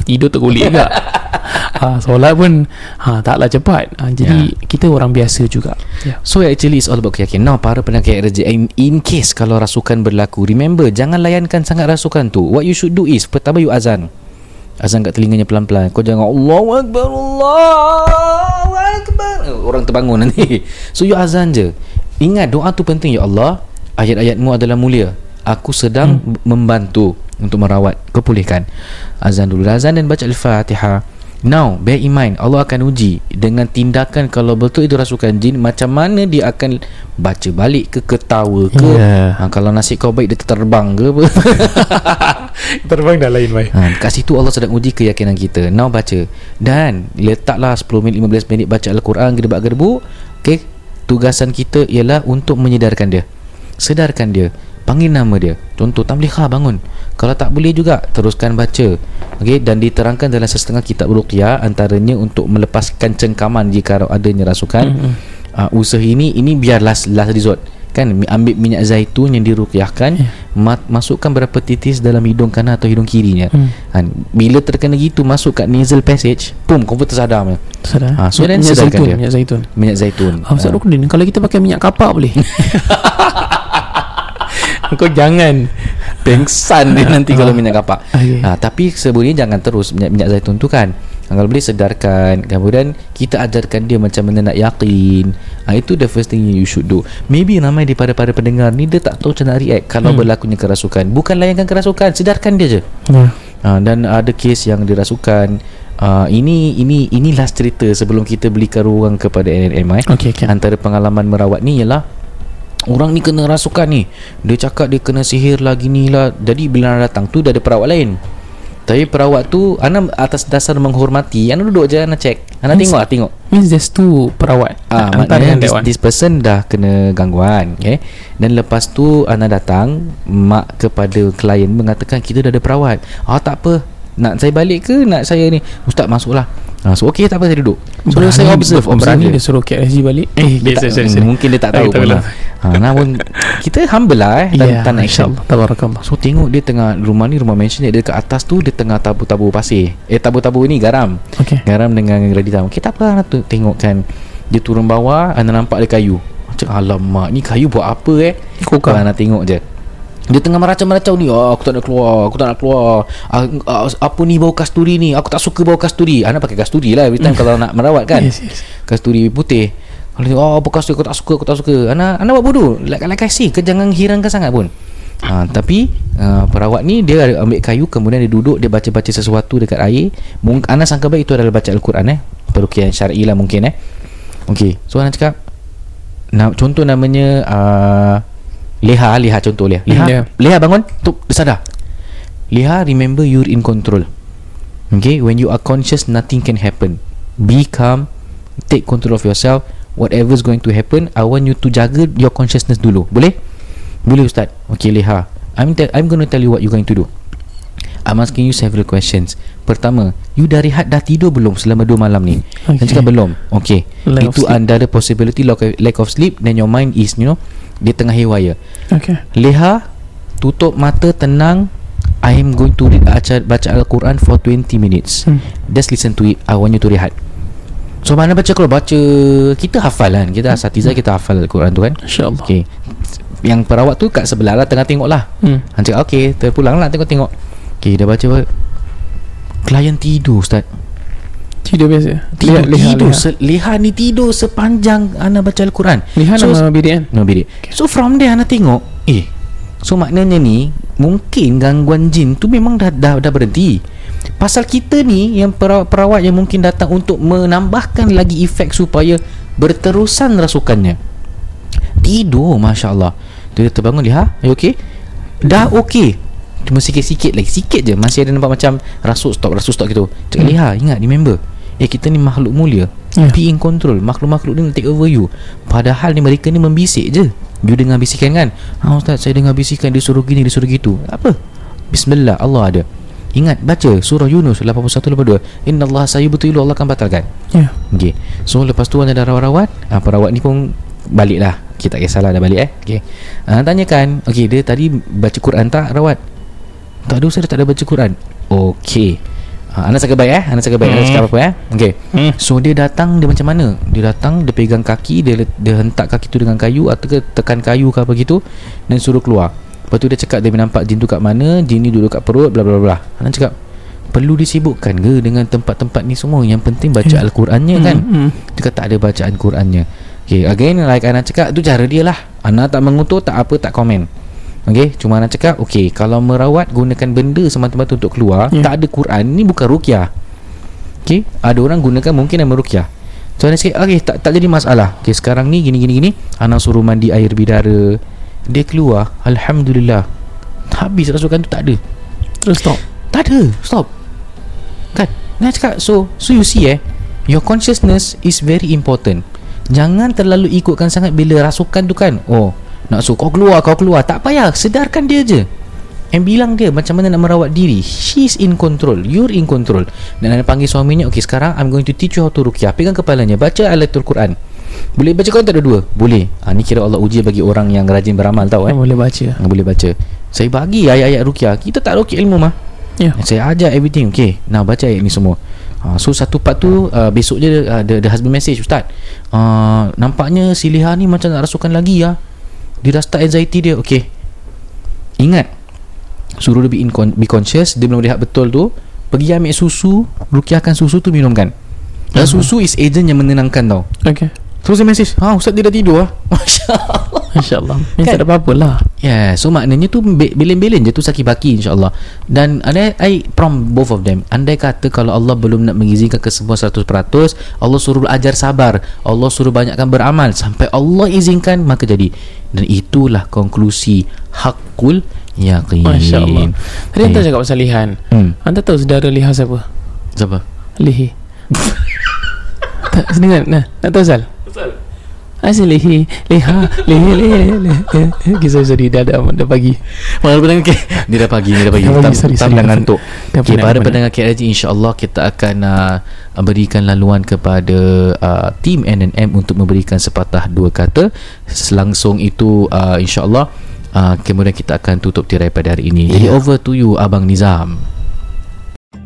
Tidur tergulik juga. Ah, Solat pun ah, Taklah cepat. Ah, Jadi kita orang biasa juga. Ya. So actually it's all about keyakinan. Now para penangkap RJ in, in case kalau rasukan berlaku Remember Jangan layankan sangat rasukan tu. What you should do is Pertama you azan. Azan kat telinganya pelan-pelan. Kau jangan Allahu Akbar Allahu Akbar. Orang terbangun nanti. So you azan je. Ingat doa tu penting Ya Allah. Ayat-ayatmu adalah mulia. Aku sedang hmm. membantu Untuk merawat Kepulihkan Azan dulu. Azan dan baca Al-Fatihah Now bear in mind Allah akan uji Dengan tindakan Kalau betul itu rasukan jin Macam mana dia akan Baca balik ke Ketawa ke. Yeah. ha, Kalau nasib kau baik Dia terbang ke apa. Terbang dah lain baik. Ha, Kat situ Allah sedang uji keyakinan kita. Now baca. Dan Letaklah 10 minit 15 minit Baca Al-Quran Gedebak-gedebuk Okay Tugasan kita ialah Untuk menyedarkan dia. Sedarkan dia Panggil nama dia Contoh Tamliha bangun Kalau tak boleh juga Teruskan baca okay? Dan diterangkan dalam setengah kitab Ruqyah Antaranya untuk melepaskan cengkaman Jika adanya rasukan Mm-mm. uh, Usaha ini Ini biar last, last resort Kan ambil minyak zaitun yang diruqyahkan Ya. ma- Masukkan berapa titis dalam hidung kanan atau hidung kirinya Hmm. kan? Bila terkena gitu Masuk kat nasal passage Pum komputer sadar punya. Sedar Ah, so minyak, zaitun dia. Minyak zaitun Minyak zaitun Ah, Ustaz Ah. Rukudin Kalau kita pakai minyak kapak boleh Kau jangan Pengsan dia nanti kalau minyak kapak Okay. ha, Tapi sebenarnya jangan terus minyak, minyak zaitun tu kan Kalau boleh sedarkan Kemudian kita ajarkan dia macam mana nak yakin ha, Itu the first thing you should do Maybe ramai daripada para pendengar ni Dia tak tahu macam nak react Kalau Hmm. berlakunya kerasukan Bukan layankan kerasukan Sedarkan dia je Ya. ha, Dan ada kes yang dirasukan uh, Ini ini ini last cerita Sebelum kita belikan ruang kepada NNM eh. Okay, okay. Antara pengalaman merawat ni ialah Orang ni kena rasukan ni. Dia cakap dia kena sihir lah gini lah. Jadi bila Ana datang tu Dah ada perawat lain. Tapi perawat tu Ana atas dasar menghormati Ana duduk je Ana check. Ana Means- tengok lah tengok. Means there's two perawat Ah, Antara maknanya yang this, this person dah kena gangguan okay? Dan lepas tu Ana datang Mak kepada klien mengatakan Kita dah ada perawat. Ah tak apa. Nak saya balik ke? Nak saya ni? Ustaz masuklah. Ah, So okey tak apa saya duduk. So berani, saya observe, observe Berani je. dia suruh KSG balik? Eh dia tak, Mungkin dia tak tahu. Eh, tak pun lah ha, Namun Kita humble lah eh Dan Ya tak nak action InsyaAllah Tabarakallah. So tengok dia tengah Rumah ni rumah mansion Dia dekat atas tu Dia tengah tabu-tabu pasir. Eh tabu-tabu ni garam. Okay Garam dengan ready tamu Okay tak apa tu tengok kan Dia turun bawah Ana nampak ada kayu. Cakap alamak Ni kayu buat apa eh? Kokang. Kau nak tengok je. Dia tengah meracau-meracau ni. Oh, Aku tak nak keluar Aku tak nak keluar. Ah, ah, Apa ni bau kasturi ni? Aku tak suka bau kasturi. Anak pakai kasturi lah Every time kalau nak merawat kan. Yes, yes. Kasturi putih Kalau oh apa kasturi Aku tak suka Aku tak suka. Anak, anak buat bodoh. Like, like I say Kau jangan hirangkan sangat pun. Ha, Tapi uh, Perawat ni Dia ambil kayu Kemudian dia duduk Dia baca-baca sesuatu Dekat air. Mung, Anak sangka baik Itu adalah baca Al-Quran eh. Perukian syar'i lah mungkin eh. Okay So Anak cakap na, Contoh namanya uh, Leha Leha contoh Leha. Leha, Yeah. Leha bangun dia sadar Leha remember you're in control. Okay When you are conscious Nothing can happen. Be calm Take control of yourself Whatever's going to happen I want you to jaga Your consciousness dulu. Boleh? Boleh Ustaz? Okay Leha. I'm, te- I'm going to tell you what you're going to do. I'm asking you several questions. Pertama You dah rehat dah tidur belum Selama dua malam ni? Okay. Dan cakap belum? Okay. Lack Itu antara possibility lack of, lack of sleep Then your mind is You know Dia tengah haywire. Okay. Leha Tutup mata tenang. I am going to read baca, baca Al-Quran for 20 minutes. Hmm. Just listen to it. I want you to rehat So mana baca kalau baca Kita hafal kan Kita asatiza kita hafal Al-Quran tu kan InsyaAllah. Okay Yang perawat tu kat sebelah lah Tengah tengok lah Hmm. Han cakap okay Terpulang lah tengok-tengok Okay dah baca Klien tidur Ustaz Tidur biasa. Tidur, Lihat, lihat, tidur. lihat. Se- Leha ni tidur sepanjang Ana baca Al-Quran Lihat so, nama bidik kan? No bidik So from there Ana tengok Eh So maknanya ni Mungkin gangguan jin tu Memang dah, dah, dah berhenti Pasal kita ni Yang perawat-perawat Yang mungkin datang Untuk menambahkan lagi efek Supaya Berterusan rasukannya. Tidur Masya Allah Dia terbangun dia Ha you okay? Dah okay. Cuma sikit-sikit lagi. Sikit je. Masih ada nampak macam Rasuk stop Rasuk stop gitu. Cakap Hmm. Liha ingat remember. Eh kita ni makhluk mulia. Ya. Be in control. Makhluk-makhluk ni take over you. Padahal ni mereka ni membisik je. You dengar bisikan kan? Ha Ustaz saya dengar bisikan. Dia suruh gini Dia suruh gitu. Apa? Bismillah. Allah ada Ingat baca Surah Yunus 81-82 Inna Allah saya betul Allah akan batalkan. Ya. Okay So lepas tu ada rawat-rawat. Ha, Perawat ni pun Balik lah Kita tak kisahlah dah balik eh. Okay ha, Tanyakan. Okay dia tadi Baca Quran tak rawat? Tak ada Ustaz dia tak ada baca Quran. Okay ha, Anak cakap baik eh. Anak cakap baik. Anak cakap apa eh. Okay Hmm. So dia datang Dia macam mana? Dia datang Dia pegang kaki Dia, dia hentak kaki tu dengan kayu Atau ke tekan kayu ke apa gitu Dan suruh keluar Lepas tu dia cakap Dia nampak jin tu kat mana Jin ni duduk kat perut bla bla bla. Anak cakap Perlu disibukkan ke Dengan tempat-tempat ni semua? Yang penting baca Ya. Al-Qurannya kan? Hmm, hmm. dia kata tak ada bacaan Qurannya. Okay again like Ana cakap tu cara dia lah. Ana tak mengutuk tak apa tak komen. Okay cuma Ana cakap Okay kalau merawat gunakan benda semata-mata untuk keluar Ya. Tak ada Quran ni bukan rukyah. Okay ada orang gunakan mungkin nama rukyah. So Ana cakap okay tak, tak jadi masalah. Okay sekarang ni gini gini gini. Ana suruh mandi air bidara Dia keluar Alhamdulillah. Habis rasukan tu tak ada. Terus stop. tak ada. Stop. Kan? Nak cakap So So you see eh Your consciousness Is very important. Jangan terlalu ikutkan sangat Bila rasukan tu kan. Oh Nak suruh kau keluar Kau keluar. Tak payah. Sedarkan dia je. And bilang dia Macam mana nak merawat diri. She's in control. You're in control. Dan dia panggil suaminya Okay sekarang I'm going to teach you how to rukyah Pegang kepalanya. Baca ayatul Quran Boleh baca Quran tak ada dua? Boleh. Ha, Ni kira Allah uji bagi orang yang rajin beramal tau eh. Boleh baca. Yang boleh baca. Saya bagi ayat-ayat rukyah Kita tak rukyah ilmu mah. Ya. And Saya ajar everything Okay Now baca ayat ni semua. Ha, So satu part tu uh, Besok je uh, the, the husband message Ustaz. Uh, Nampaknya si Liha ni Macam nak rasukan lagi ya. Dia dah start anxiety dia Okay Ingat Suruh dia be, in be conscious. Dia belum rehat betul tu. Pergi ambil susu Rukiahkan susu tu minumkan. Dan Mhm. susu is agent yang menenangkan tau. Okay. Terus dia message Ha Ustaz dia dah tidur lah Masya Allah InsyaAllah. Ni Kan? tak ada apa-apa lah. Yeah, so maknanya tu belen-belen je tu saki baki insyaAllah Dan ada I prompt both of them Andai kata kalau Allah belum nak mengizinkan ke semua 100% Allah suruh belajar sabar Allah suruh banyakkan beramal Sampai Allah izinkan maka jadi Dan itulah konklusi Hakul Yaqin Masya Allah. Tadi Anta Eh. cakap pasal Lihan. hmm. Anta tahu saudara Liha siapa? Siapa? Lihi. tak, dengar. Nah, nak tahu Sal? Lihi. Liha. Lihi. Lihi. Lihi. Kisah sorry. Dah dah, dah pagi. Malam petang okay. Dia dah pagi Dia dah pagi Dah pagi, Tam, sorry, tam sorry. dah ngantuk Okay, para pendengar KRG InsyaAllah kita akan uh, Berikan laluan kepada uh, Tim NNM Untuk memberikan sepatah dua kata Selangsung itu uh, InsyaAllah uh, Kemudian kita akan tutup tirai pada hari ini Jadi Ya. over to you Abang Nizam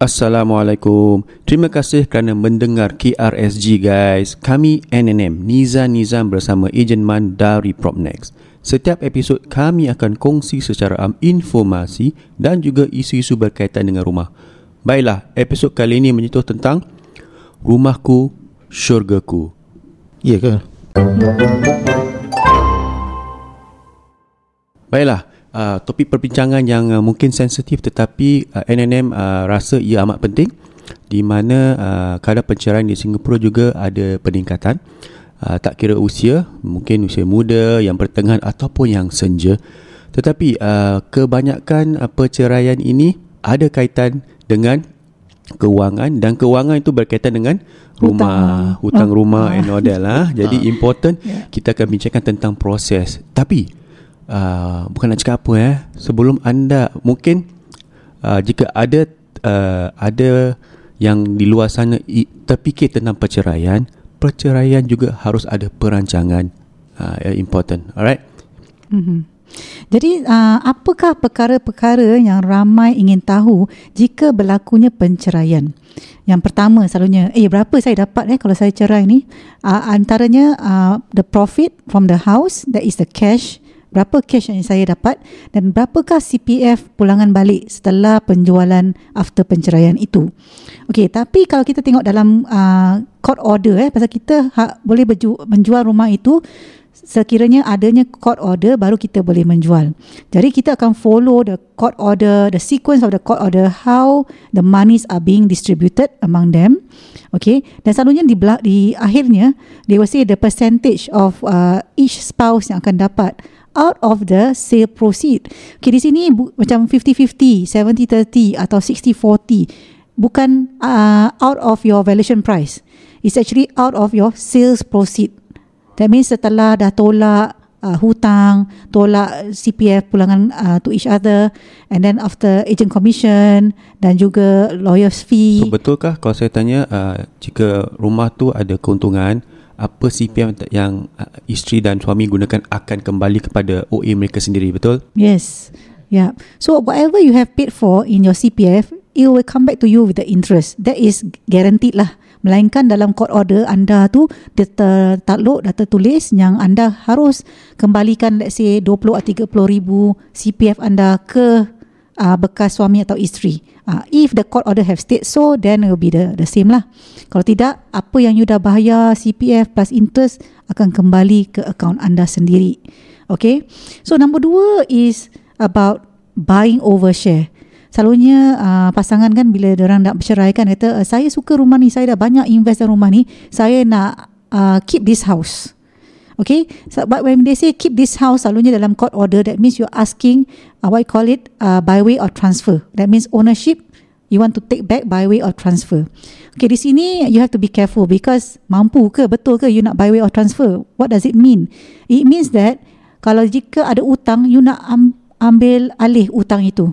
Assalamualaikum. Terima kasih kerana mendengar KRSG guys. Kami NNM Niza Nizam bersama Ejen Man dari Propnex. Setiap episod kami akan kongsi secara am informasi dan juga isu-isu berkaitan dengan rumah. Baiklah, episod kali ini menyentuh tentang Rumahku, Syurgaku. Ya ke? Baiklah, uh, topik perbincangan yang uh, mungkin sensitif tetapi uh, NNM uh, rasa ia amat penting di mana uh, kadar perceraian di Singapura juga ada peningkatan. Uh, tak kira usia mungkin usia muda yang pertengahan ataupun yang senja. Tetapi uh, kebanyakan uh, perceraian ini ada kaitan dengan kewangan dan kewangan itu berkaitan dengan rumah hutang, hutang rumah and all that lah. Jadi important kita akan bincangkan tentang proses. Tapi uh, bukan nak cakap apa eh sebelum anda mungkin uh, jika ada uh, ada yang di luar sana terfikir tentang perceraian perceraian juga harus ada perancangan uh, important alright Mm-hmm. Jadi uh, apakah perkara-perkara yang ramai ingin tahu jika berlakunya penceraian? Yang pertama selalunya, eh berapa saya dapat eh kalau saya cerai ni? Uh, antaranya uh, the profit from the house, that is the cash. Berapa cash yang saya dapat dan berapakah CPF pulangan balik setelah penjualan after penceraian itu. Okey, tapi kalau kita tengok dalam uh, court order eh pasal kita ha, boleh berju, menjual rumah itu sekiranya adanya court order baru kita boleh menjual. Jadi kita akan follow the court order, the sequence of the court order, how the monies are being distributed among them. Okay, dan selalunya di, di akhirnya they will say the percentage of uh, each spouse yang akan dapat out of the sale proceed. Okay, di sini bu- macam 50-50, 70-30 atau 60-40. Bukan uh, out of your valuation price. It's actually out of your sales proceed. That means setelah dah tolak uh, hutang, tolak CPF pulangan uh, to each other and then after agent commission dan juga lawyer's fee. so betulkah kalau saya tanya uh, jika rumah tu ada keuntungan apa CPF yang uh, isteri dan suami gunakan akan kembali kepada OA mereka sendiri betul Yes. Yeah. So whatever you have paid for in your CPF, it will come back to you with the interest. That is guaranteed lah. Melainkan dalam court order anda tu dia tertakluk dah tertulis yang anda harus kembalikan let's say 20 atau 30 ribu CPF anda ke uh, bekas suami atau isteri. Uh, if the court order have state so, then it will be the the same lah. Kalau tidak, apa yang you dah bayar CPF plus interest akan kembali ke akaun anda sendiri. Okay. So number dua is about buying over share. Selalunya uh, pasangan kan bila orang nak bercerai kan kata uh, saya suka rumah ni, saya dah banyak invest dalam rumah ni, saya nak uh, keep this house. Okay, so, but when they say keep this house, selalunya dalam court order, that means you're asking uh, what you call it uh, by way of transfer. That means ownership you want to take back by way of transfer. Okay, di sini you have to be careful because mampu ke betul ke you nak by way of transfer? What does it mean? It means that kalau jika ada utang, you nak am- ambil alih utang itu.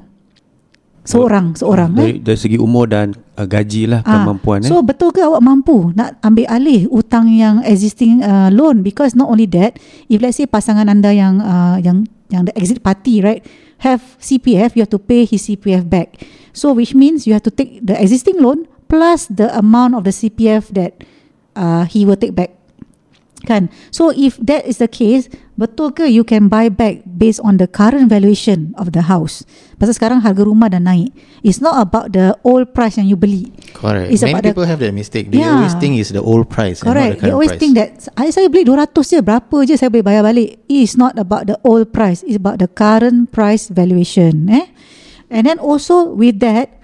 Seorang, seorang. dari, eh? dari segi umur dan uh, gaji lah Ah, kemampuan eh So betul ke awak mampu nak ambil alih utang yang existing uh, loan because not only that if let's say pasangan anda yang uh, yang yang the exit party right have CPF you have to pay his CPF back. So which means you have to take the existing loan plus the amount of the CPF that uh, he will take back. Kan? So if that is the case, betul ke you can buy back based on the current valuation of the house? Pasal sekarang harga rumah dah naik. It's not about the old price yang you beli. Correct. It's Many about the- people have that mistake. They Yeah. always think it's the old price and not the Correct. They always price. think that I saya beli 200 je, berapa je saya boleh bayar balik. It's not about the old price. It's about the current price valuation. Eh? And then also with that,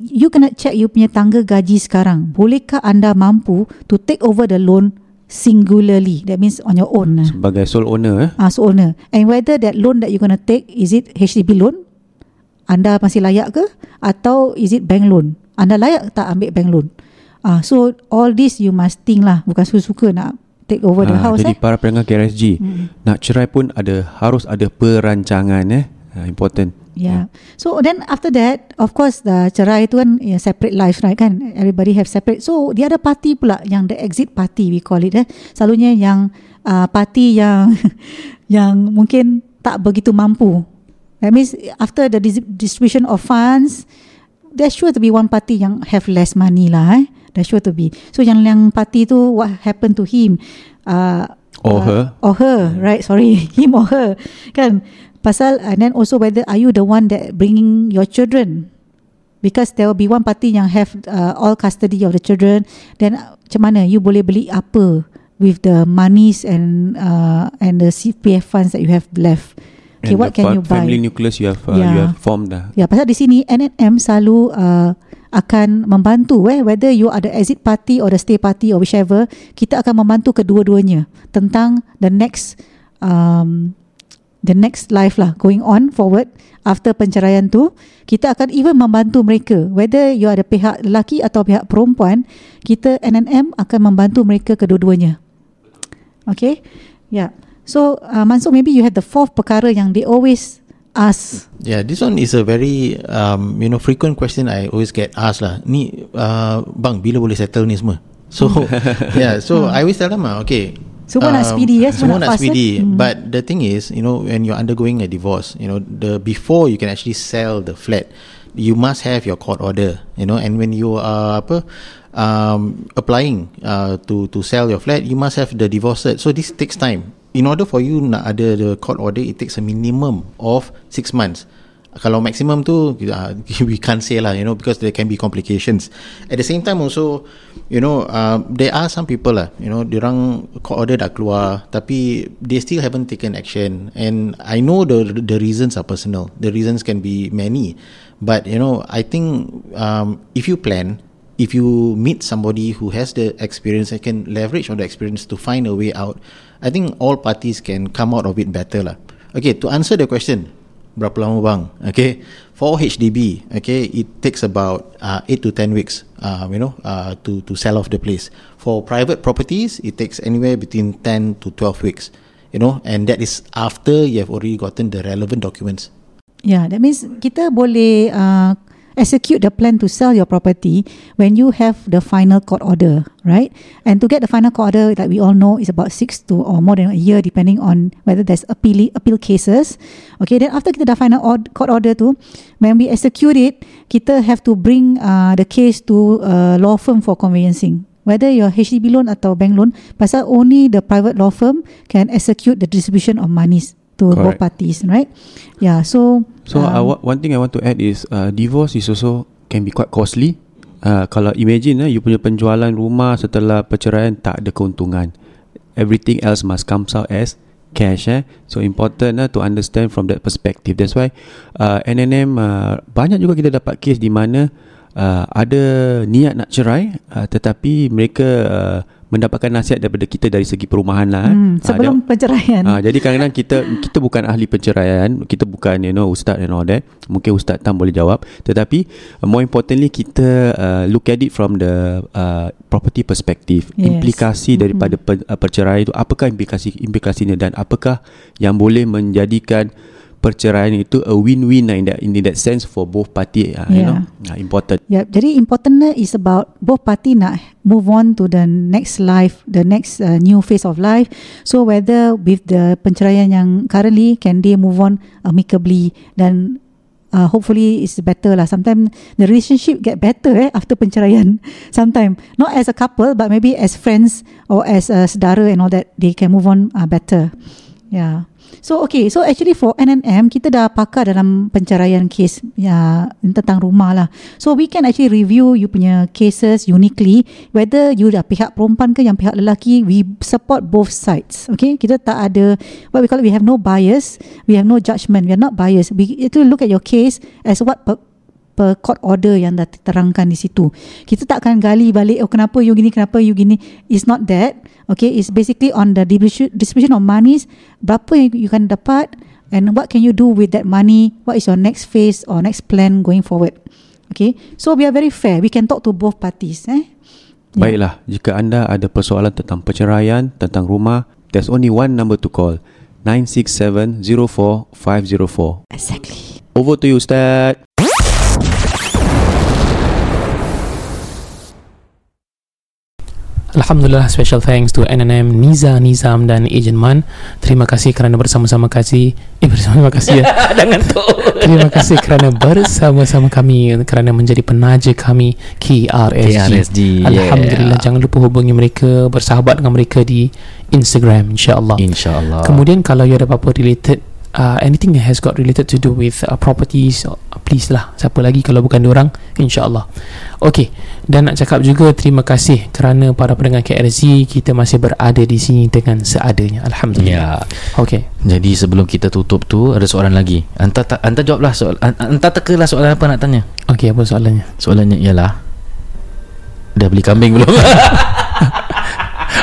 you kena check you punya tangga gaji sekarang. Bolehkah anda mampu to take over the loan singularly? That means on your own. sebagai sole owner eh? As owner. And whether that loan that you're going to take is it HDB loan? Anda masih layak ke? Atau is it bank loan? Anda layak tak ambil bank loan? Ah so all this you must think lah. Bukan suka-suka nak take over the Ah, house jadi eh. para pelanggan KRSG nak cerai pun ada harus ada perancangan eh. Ah, important. Yeah. So then after that, of course the cerai tu kan yeah, separate lives right kan. Everybody have separate. So the other party pula yang the exit party we call it eh. Selalunya yang uh, party yang yang mungkin tak begitu mampu. That means after the dis- distribution of funds, there's sure to be one party yang have less money lah eh. There's sure to be. So yang yang party tu what happened to him? Uh, Or her. or her right sorry him or her kan pasal and then also whether are you the one that bringing your children? Because there will be one party yang have uh, all custody of the children. Then uh, macam mana? You boleh beli apa with the monies and uh, and the CPF funds that you have left? Okay And what can you buy? Family nucleus you have uh, you Yeah. have formed dah. Ya, pasal di sini NNM selalu uh, akan membantu. Eh whether you are the exit party or the stay party or whichever, kita akan membantu kedua-duanya tentang the next um, the next life lah going on forward after penceraian tu kita akan even membantu mereka whether you ada pihak lelaki atau pihak perempuan kita NNM akan membantu mereka kedua-duanya okay yeah so uh, Mansur maybe you have the fourth perkara yang they always ask Yeah, this one is a very um, you know frequent question I always get asked lah. Ni uh, bang bila boleh settle ni semua? So yeah, so I always tell them ah, okay. Semua nak speedy, ya? Semua Semua nak nak fast, speedy. eh? Hmm. But the thing is, you know, when you're undergoing a divorce, you know, the before you can actually sell the flat, you must have your court order. You know, and when you are apa um, applying uh, to to sell your flat, you must have the divorce cert. So this takes time. In order for you nak ada the court order, it takes a minimum of six months. Kalau maximum tu uh, we can't say lah, you know, because there can be complications. At the same time also, you know, uh, there are some people lah, you know, diorang court order dah keluar, tapi they still haven't taken action. And I know the the reasons are personal. The reasons can be many, but you know, I think um, if you plan, if you meet somebody who has the experience and can leverage on the experience to find a way out, I think all parties can come out of it better lah. Okay, to answer the question, berapa lama bang? Okay, for HDB, okay, it takes about uh, 8 to 10 weeks, uh, you know, uh, to, to sell off the place. For private properties, it takes anywhere between 10 to 12 weeks, you know, and that is after you have already gotten the relevant documents. Yeah, that means kita boleh uh, execute the plan to sell your property when you have the final court order, right? And to get the final court order, like we all know, is about six to or more than a year, depending on whether there's appeal appeal cases. Okay, then after kita dah final ord- court order tu, when we execute it, kita have to bring uh, the case to a law firm for conveyancing. Whether your HDB loan atau bank loan, pasal only the private law firm can execute the distribution of monies to both Correct. parties, right? Yeah, so So um, wa- one thing I want to add is uh, divorce is also can be quite costly. Uh, kalau imagine uh, you punya penjualan rumah setelah perceraian tak ada keuntungan. Everything else must comes out as cash eh. So important uh, to understand from that perspective. That's why uh, NNM uh, banyak juga kita dapat case di mana uh, ada niat nak cerai uh, tetapi mereka uh, mendapatkan nasihat daripada kita dari segi perumahan lah. eh. hmm, Ah, sebelum penceraian. Ah, jadi kadang-kadang kita kita bukan ahli penceraian, kita bukan you know ustaz and all that. Mungkin ustaz Tam boleh jawab. Tetapi uh, more importantly kita uh, look at it from the uh, property perspective. Yes. Implikasi daripada per, uh, perceraian itu apakah implikasi implikasinya dan apakah yang boleh menjadikan perceraian itu a win-win lah in that in that sense for both party uh, you Yeah. know. Uh, important. Yeah, jadi importantnya is about both party nak move on to the next life, the next uh, new phase of life. So whether with the penceraian yang currently can they move on amicably dan uh, hopefully it's better lah. Sometimes the relationship get better eh after penceraian. Sometimes not as a couple but maybe as friends or as a saudara and all that they can move on uh, better. Yeah. So okay, so actually for NNM kita dah pakar dalam penceraian case ya tentang rumah lah. So we can actually review you punya cases uniquely whether you dah pihak perempuan ke yang pihak lelaki we support both sides. Okay, kita tak ada what we call it, we have no bias, we have no judgment, we are not biased. We itu look at your case as what per court order yang dah terangkan di situ. Kita tak akan gali balik oh kenapa you gini kenapa you gini. It's not that. Okay, it's basically on the distribution, distribution of monies berapa yang you can dapat and what can you do with that money what is your next phase or next plan going forward okay so we are very fair we can talk to both parties eh Yeah. Baiklah, jika anda ada persoalan tentang perceraian, tentang rumah, there's only one number to call. 967-04-504. exactly Over to you, Ustaz. Alhamdulillah special thanks to NNM Niza Nizam dan Ejen Man. Terima kasih kerana bersama-sama kasih eh bersama-sama kasih ya. Jangan tu. Terima kasih kerana bersama-sama kami kerana menjadi penaja kami KRSG, KRSG, Alhamdulillah yeah. jangan lupa hubungi mereka bersahabat dengan mereka di Instagram insyaAllah. InsyaAllah. Kemudian kalau you ada apa-apa related uh, anything that has got related to do with uh, properties uh, please lah. Siapa lagi kalau bukan diorang insyaallah. Okey dan nak cakap juga terima kasih kerana para pendengar KRZ kita masih berada di sini dengan seadanya. Alhamdulillah. Ya. Okey Jadi sebelum kita tutup tu Ada soalan lagi. Anta, ta- anta jawablah soal, an- Anta tekalah soalan apa nak tanya. Okey apa soalannya? Soalannya ialah Dah beli kambing belum?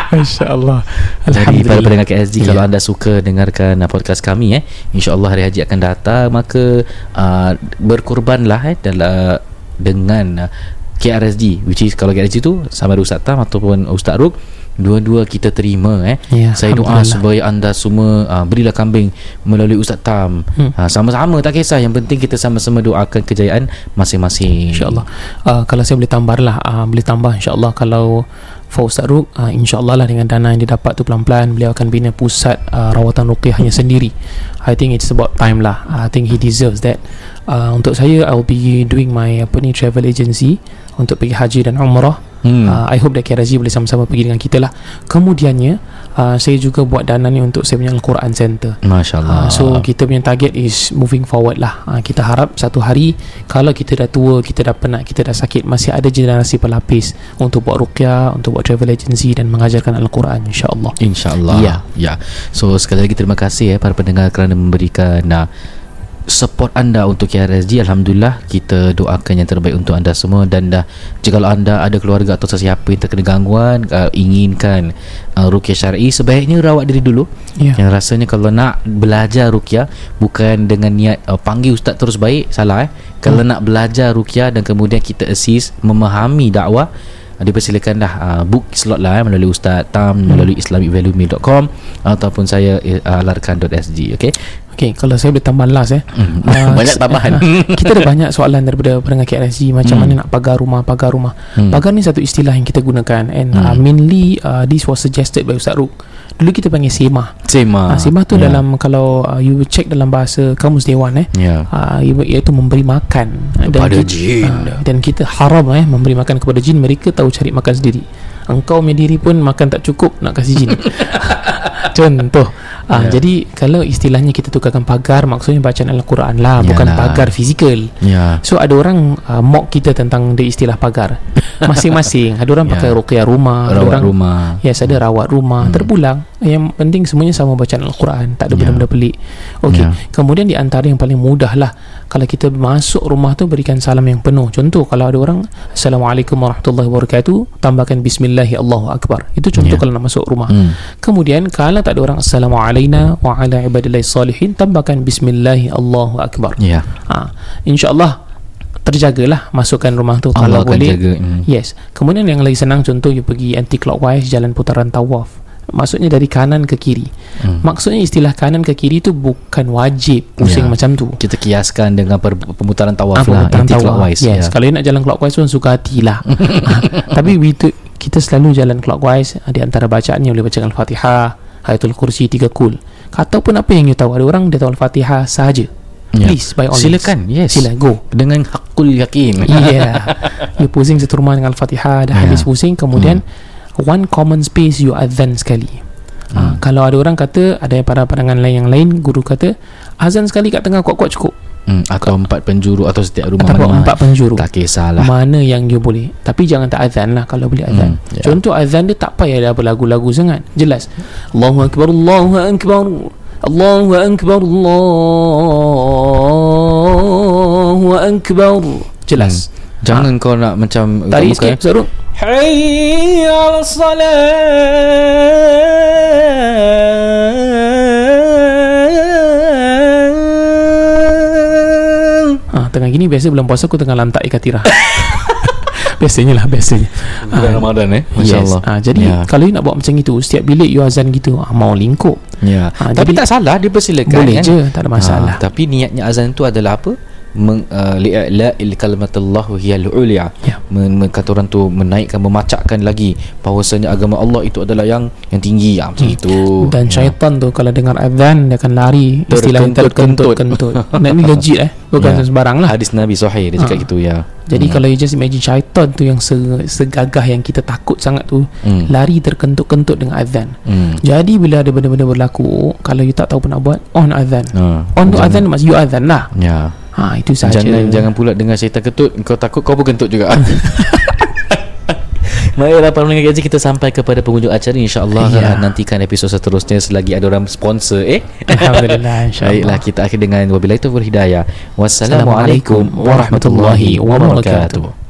insyaallah Jadi para pendengar KSG Ya. Kalau anda suka dengarkan uh, podcast kami eh, InsyaAllah hari haji akan datang Maka uh, berkorbanlah eh, dalam, Dengan uh, KRSG Which is kalau KRSG tu Sama ada Ustaz Tam Ataupun Ustaz Ruk Dua-dua kita terima eh. Ya, Saya doa supaya anda semua uh, Berilah kambing Melalui Ustaz Tam. Hmm. uh, Sama-sama tak kisah. Yang penting kita sama-sama doakan kejayaan Masing-masing. InsyaAllah. Uh, Kalau saya boleh tambah lah uh, Boleh tambah insyaAllah Kalau Ustaz Ruk uh, InsyaAllah lah dengan dana yang dia dapat tu pelan-pelan Beliau akan bina pusat uh, Rawatan ruqyahnya sendiri. I think it's about time lah. I think he deserves that. Uh, Untuk saya I'll be doing my Apa ni Travel agency Untuk pergi haji dan umrah Hmm. uh, I hope that KRZ boleh sama-sama pergi dengan kita lah Kemudiannya uh, Saya juga buat dana ni Untuk saya punya Al-Quran Center Masya Allah Uh, so kita punya target is moving forward lah. Uh, kita harap satu hari kalau kita dah tua, kita dah penat, kita dah sakit, masih ada generasi pelapis untuk buat ruqyah, untuk buat travel agency dan mengajarkan Al-Quran insya-Allah. InsyaAllah Ya. ya. So sekali lagi terima kasih eh para pendengar kerana memberikan uh, support anda untuk KRSG Alhamdulillah kita doakan yang terbaik untuk anda semua dan dah jika anda ada keluarga atau sesiapa yang terkena gangguan uh, inginkan uh, rukyah syar'i sebaiknya rawat diri dulu Ya. yang rasanya kalau nak belajar rukyah bukan dengan niat uh, panggil ustaz terus baik salah eh kalau Hmm. nak belajar rukyah dan kemudian kita assist memahami dakwah uh, dipersilakan dah uh, book slot lah eh, melalui Ustaz Tam Hmm. melalui islamicvaluemail.com ataupun saya uh, alarkan.sg okay? Okay, kalau saya boleh tambah last eh. Hmm. Ah, Banyak tambahan. kita ada banyak soalan daripada pendengar KRSG macam Hmm. mana nak pagar rumah, pagar rumah. Hmm. Pagar ni satu istilah yang kita gunakan and uh, Hmm. mainly uh, this was suggested by Ustaz Ruk. Dulu kita panggil semah. Sema Ah, semah tu Ya. dalam kalau uh, you check dalam bahasa kamus dewan eh Ya uh, iaitu memberi makan Kepada kita, jin. ah, dan kita haram eh memberi makan kepada jin mereka tahu cari makan sendiri engkau punya diri pun makan tak cukup nak kasih jin contoh Ah, Ya. jadi kalau istilahnya kita tukarkan pagar maksudnya bacaan Al-Quran lah bukan Yalah. pagar fizikal Ya So ada orang uh, mock kita tentang the istilah pagar Masing-masing Ada orang Ya. pakai ruqyah rumah ada Rawat orang, rumah Yes ada rawat rumah Hmm. Terpulang Yang penting semuanya sama bacaan Al-Quran Tak ada Ya. benda-benda pelik Okey Ya. Kemudian di antara yang paling mudah lah Kalau kita masuk rumah tu Berikan salam yang penuh Contoh kalau ada orang Assalamualaikum warahmatullahi wabarakatuh Tambahkan Bismillahi Allahu Akbar Itu contoh Ya. kalau nak masuk rumah hmm. Kemudian kalau tak ada orang Assalamualaikum wa ala ibadillahi salihin. Tambahkan Bismillahi Allahu Akbar. Ya. Ha, InsyaAllah Terjagalah Masukkan rumah tu Allah Kalau boleh. jaga hmm. Yes. Kemudian yang lagi senang Contoh you pergi anti-clockwise Jalan putaran tawaf. Maksudnya dari kanan ke kiri. Hmm. Maksudnya istilah kanan ke kiri tu Bukan wajib Pusing Ya. macam tu. Kita kiaskan dengan per, pemutaran tawaf Apa lah tawaf. Anti-clockwise Yes. ya. Kalau nak jalan clockwise pun Suka hatilah Tapi kita selalu jalan clockwise. Di antara bacaannya Boleh bacakan Al-Fatihah Ayatul Kursi Tiga Kul. Ataupun apa yang you tahu? Ada orang dia tahu Al-Fatihah sahaja. Ya. Please by all means. Silakan Yes. Sila go. Dengan hakul yakin. Yeah. You pusing satu rumah dengan Al-Fatihah Dah Yeah. habis pusing Kemudian One common space You adhan sekali. Hmm. ha, Kalau ada orang kata Ada para pandangan lain yang lain Guru kata Azan sekali kat tengah kuat-kuat cukup hmm. Atau empat penjuru Atau setiap rumah mana empat penjuru. Tak kisahlah. Mana yang you boleh. Tapi jangan tak azan lah Kalau boleh azan. Hmm, ya. Contoh azan dia tak payah ada berlagu-lagu sangat. Jelas. Allahu Akbar Allahu Akbar Allahu Akbar Allahu Akbar. Jelas. Jangan kau nak macam buka- sikit Saruk Hayy gini biasa bulan puasa aku tengah lantak ikatira. biasanya lah biasanya. Bulan Ah, Ramadan eh Yes. Masya-Allah. Ah, jadi Ya. kalau you nak buat macam itu setiap bilik you azan gitu ah, mau lingkup. Ya. Ah, tapi jadi- tak salah dia persilakan Boleh kan? je, tak ada masalah. Ah, tapi niatnya azan tu adalah apa? Meng, uh, li'la il kalimatullah hiyal ulia Ya. Men, men, kata orang tu menaikkan memacakkan lagi bahawasanya agama Allah itu adalah yang yang tinggi ah, macam itu Hmm. Dan syaitan tu kalau dengar azan dia akan lari istilah Terkentut-kentut. terkentut-kentut. Nah, ini legit eh. Bukan Ya. sembarang lah. hadis Nabi sahih dia cakap Ah. gitu ya Jadi kalau you just imagine syaitan tu yang se- segagah yang kita takut sangat tu Hmm. lari terkentut-kentut dengan azan. hmm. Jadi bila ada benda-benda berlaku, kalau you tak tahu apa nak buat, on azan. Ha. On tu azan maksud you azan lah. ya Ha itu saja. Jangan jangan pula dengar syaitan ketut Kau takut kau pun kentut juga Baiklah para pendengar gaji kita sampai kepada penghujung acara insya-Allah Ya. ya. nantikan episod seterusnya selagi ada orang sponsor eh. Alhamdulillah insya-Allah. Baiklah kita akhir dengan wabillahi taufiq wal hidayah. Assalamualaikum Wassalamualaikum warahmatullahi wabarakatuh.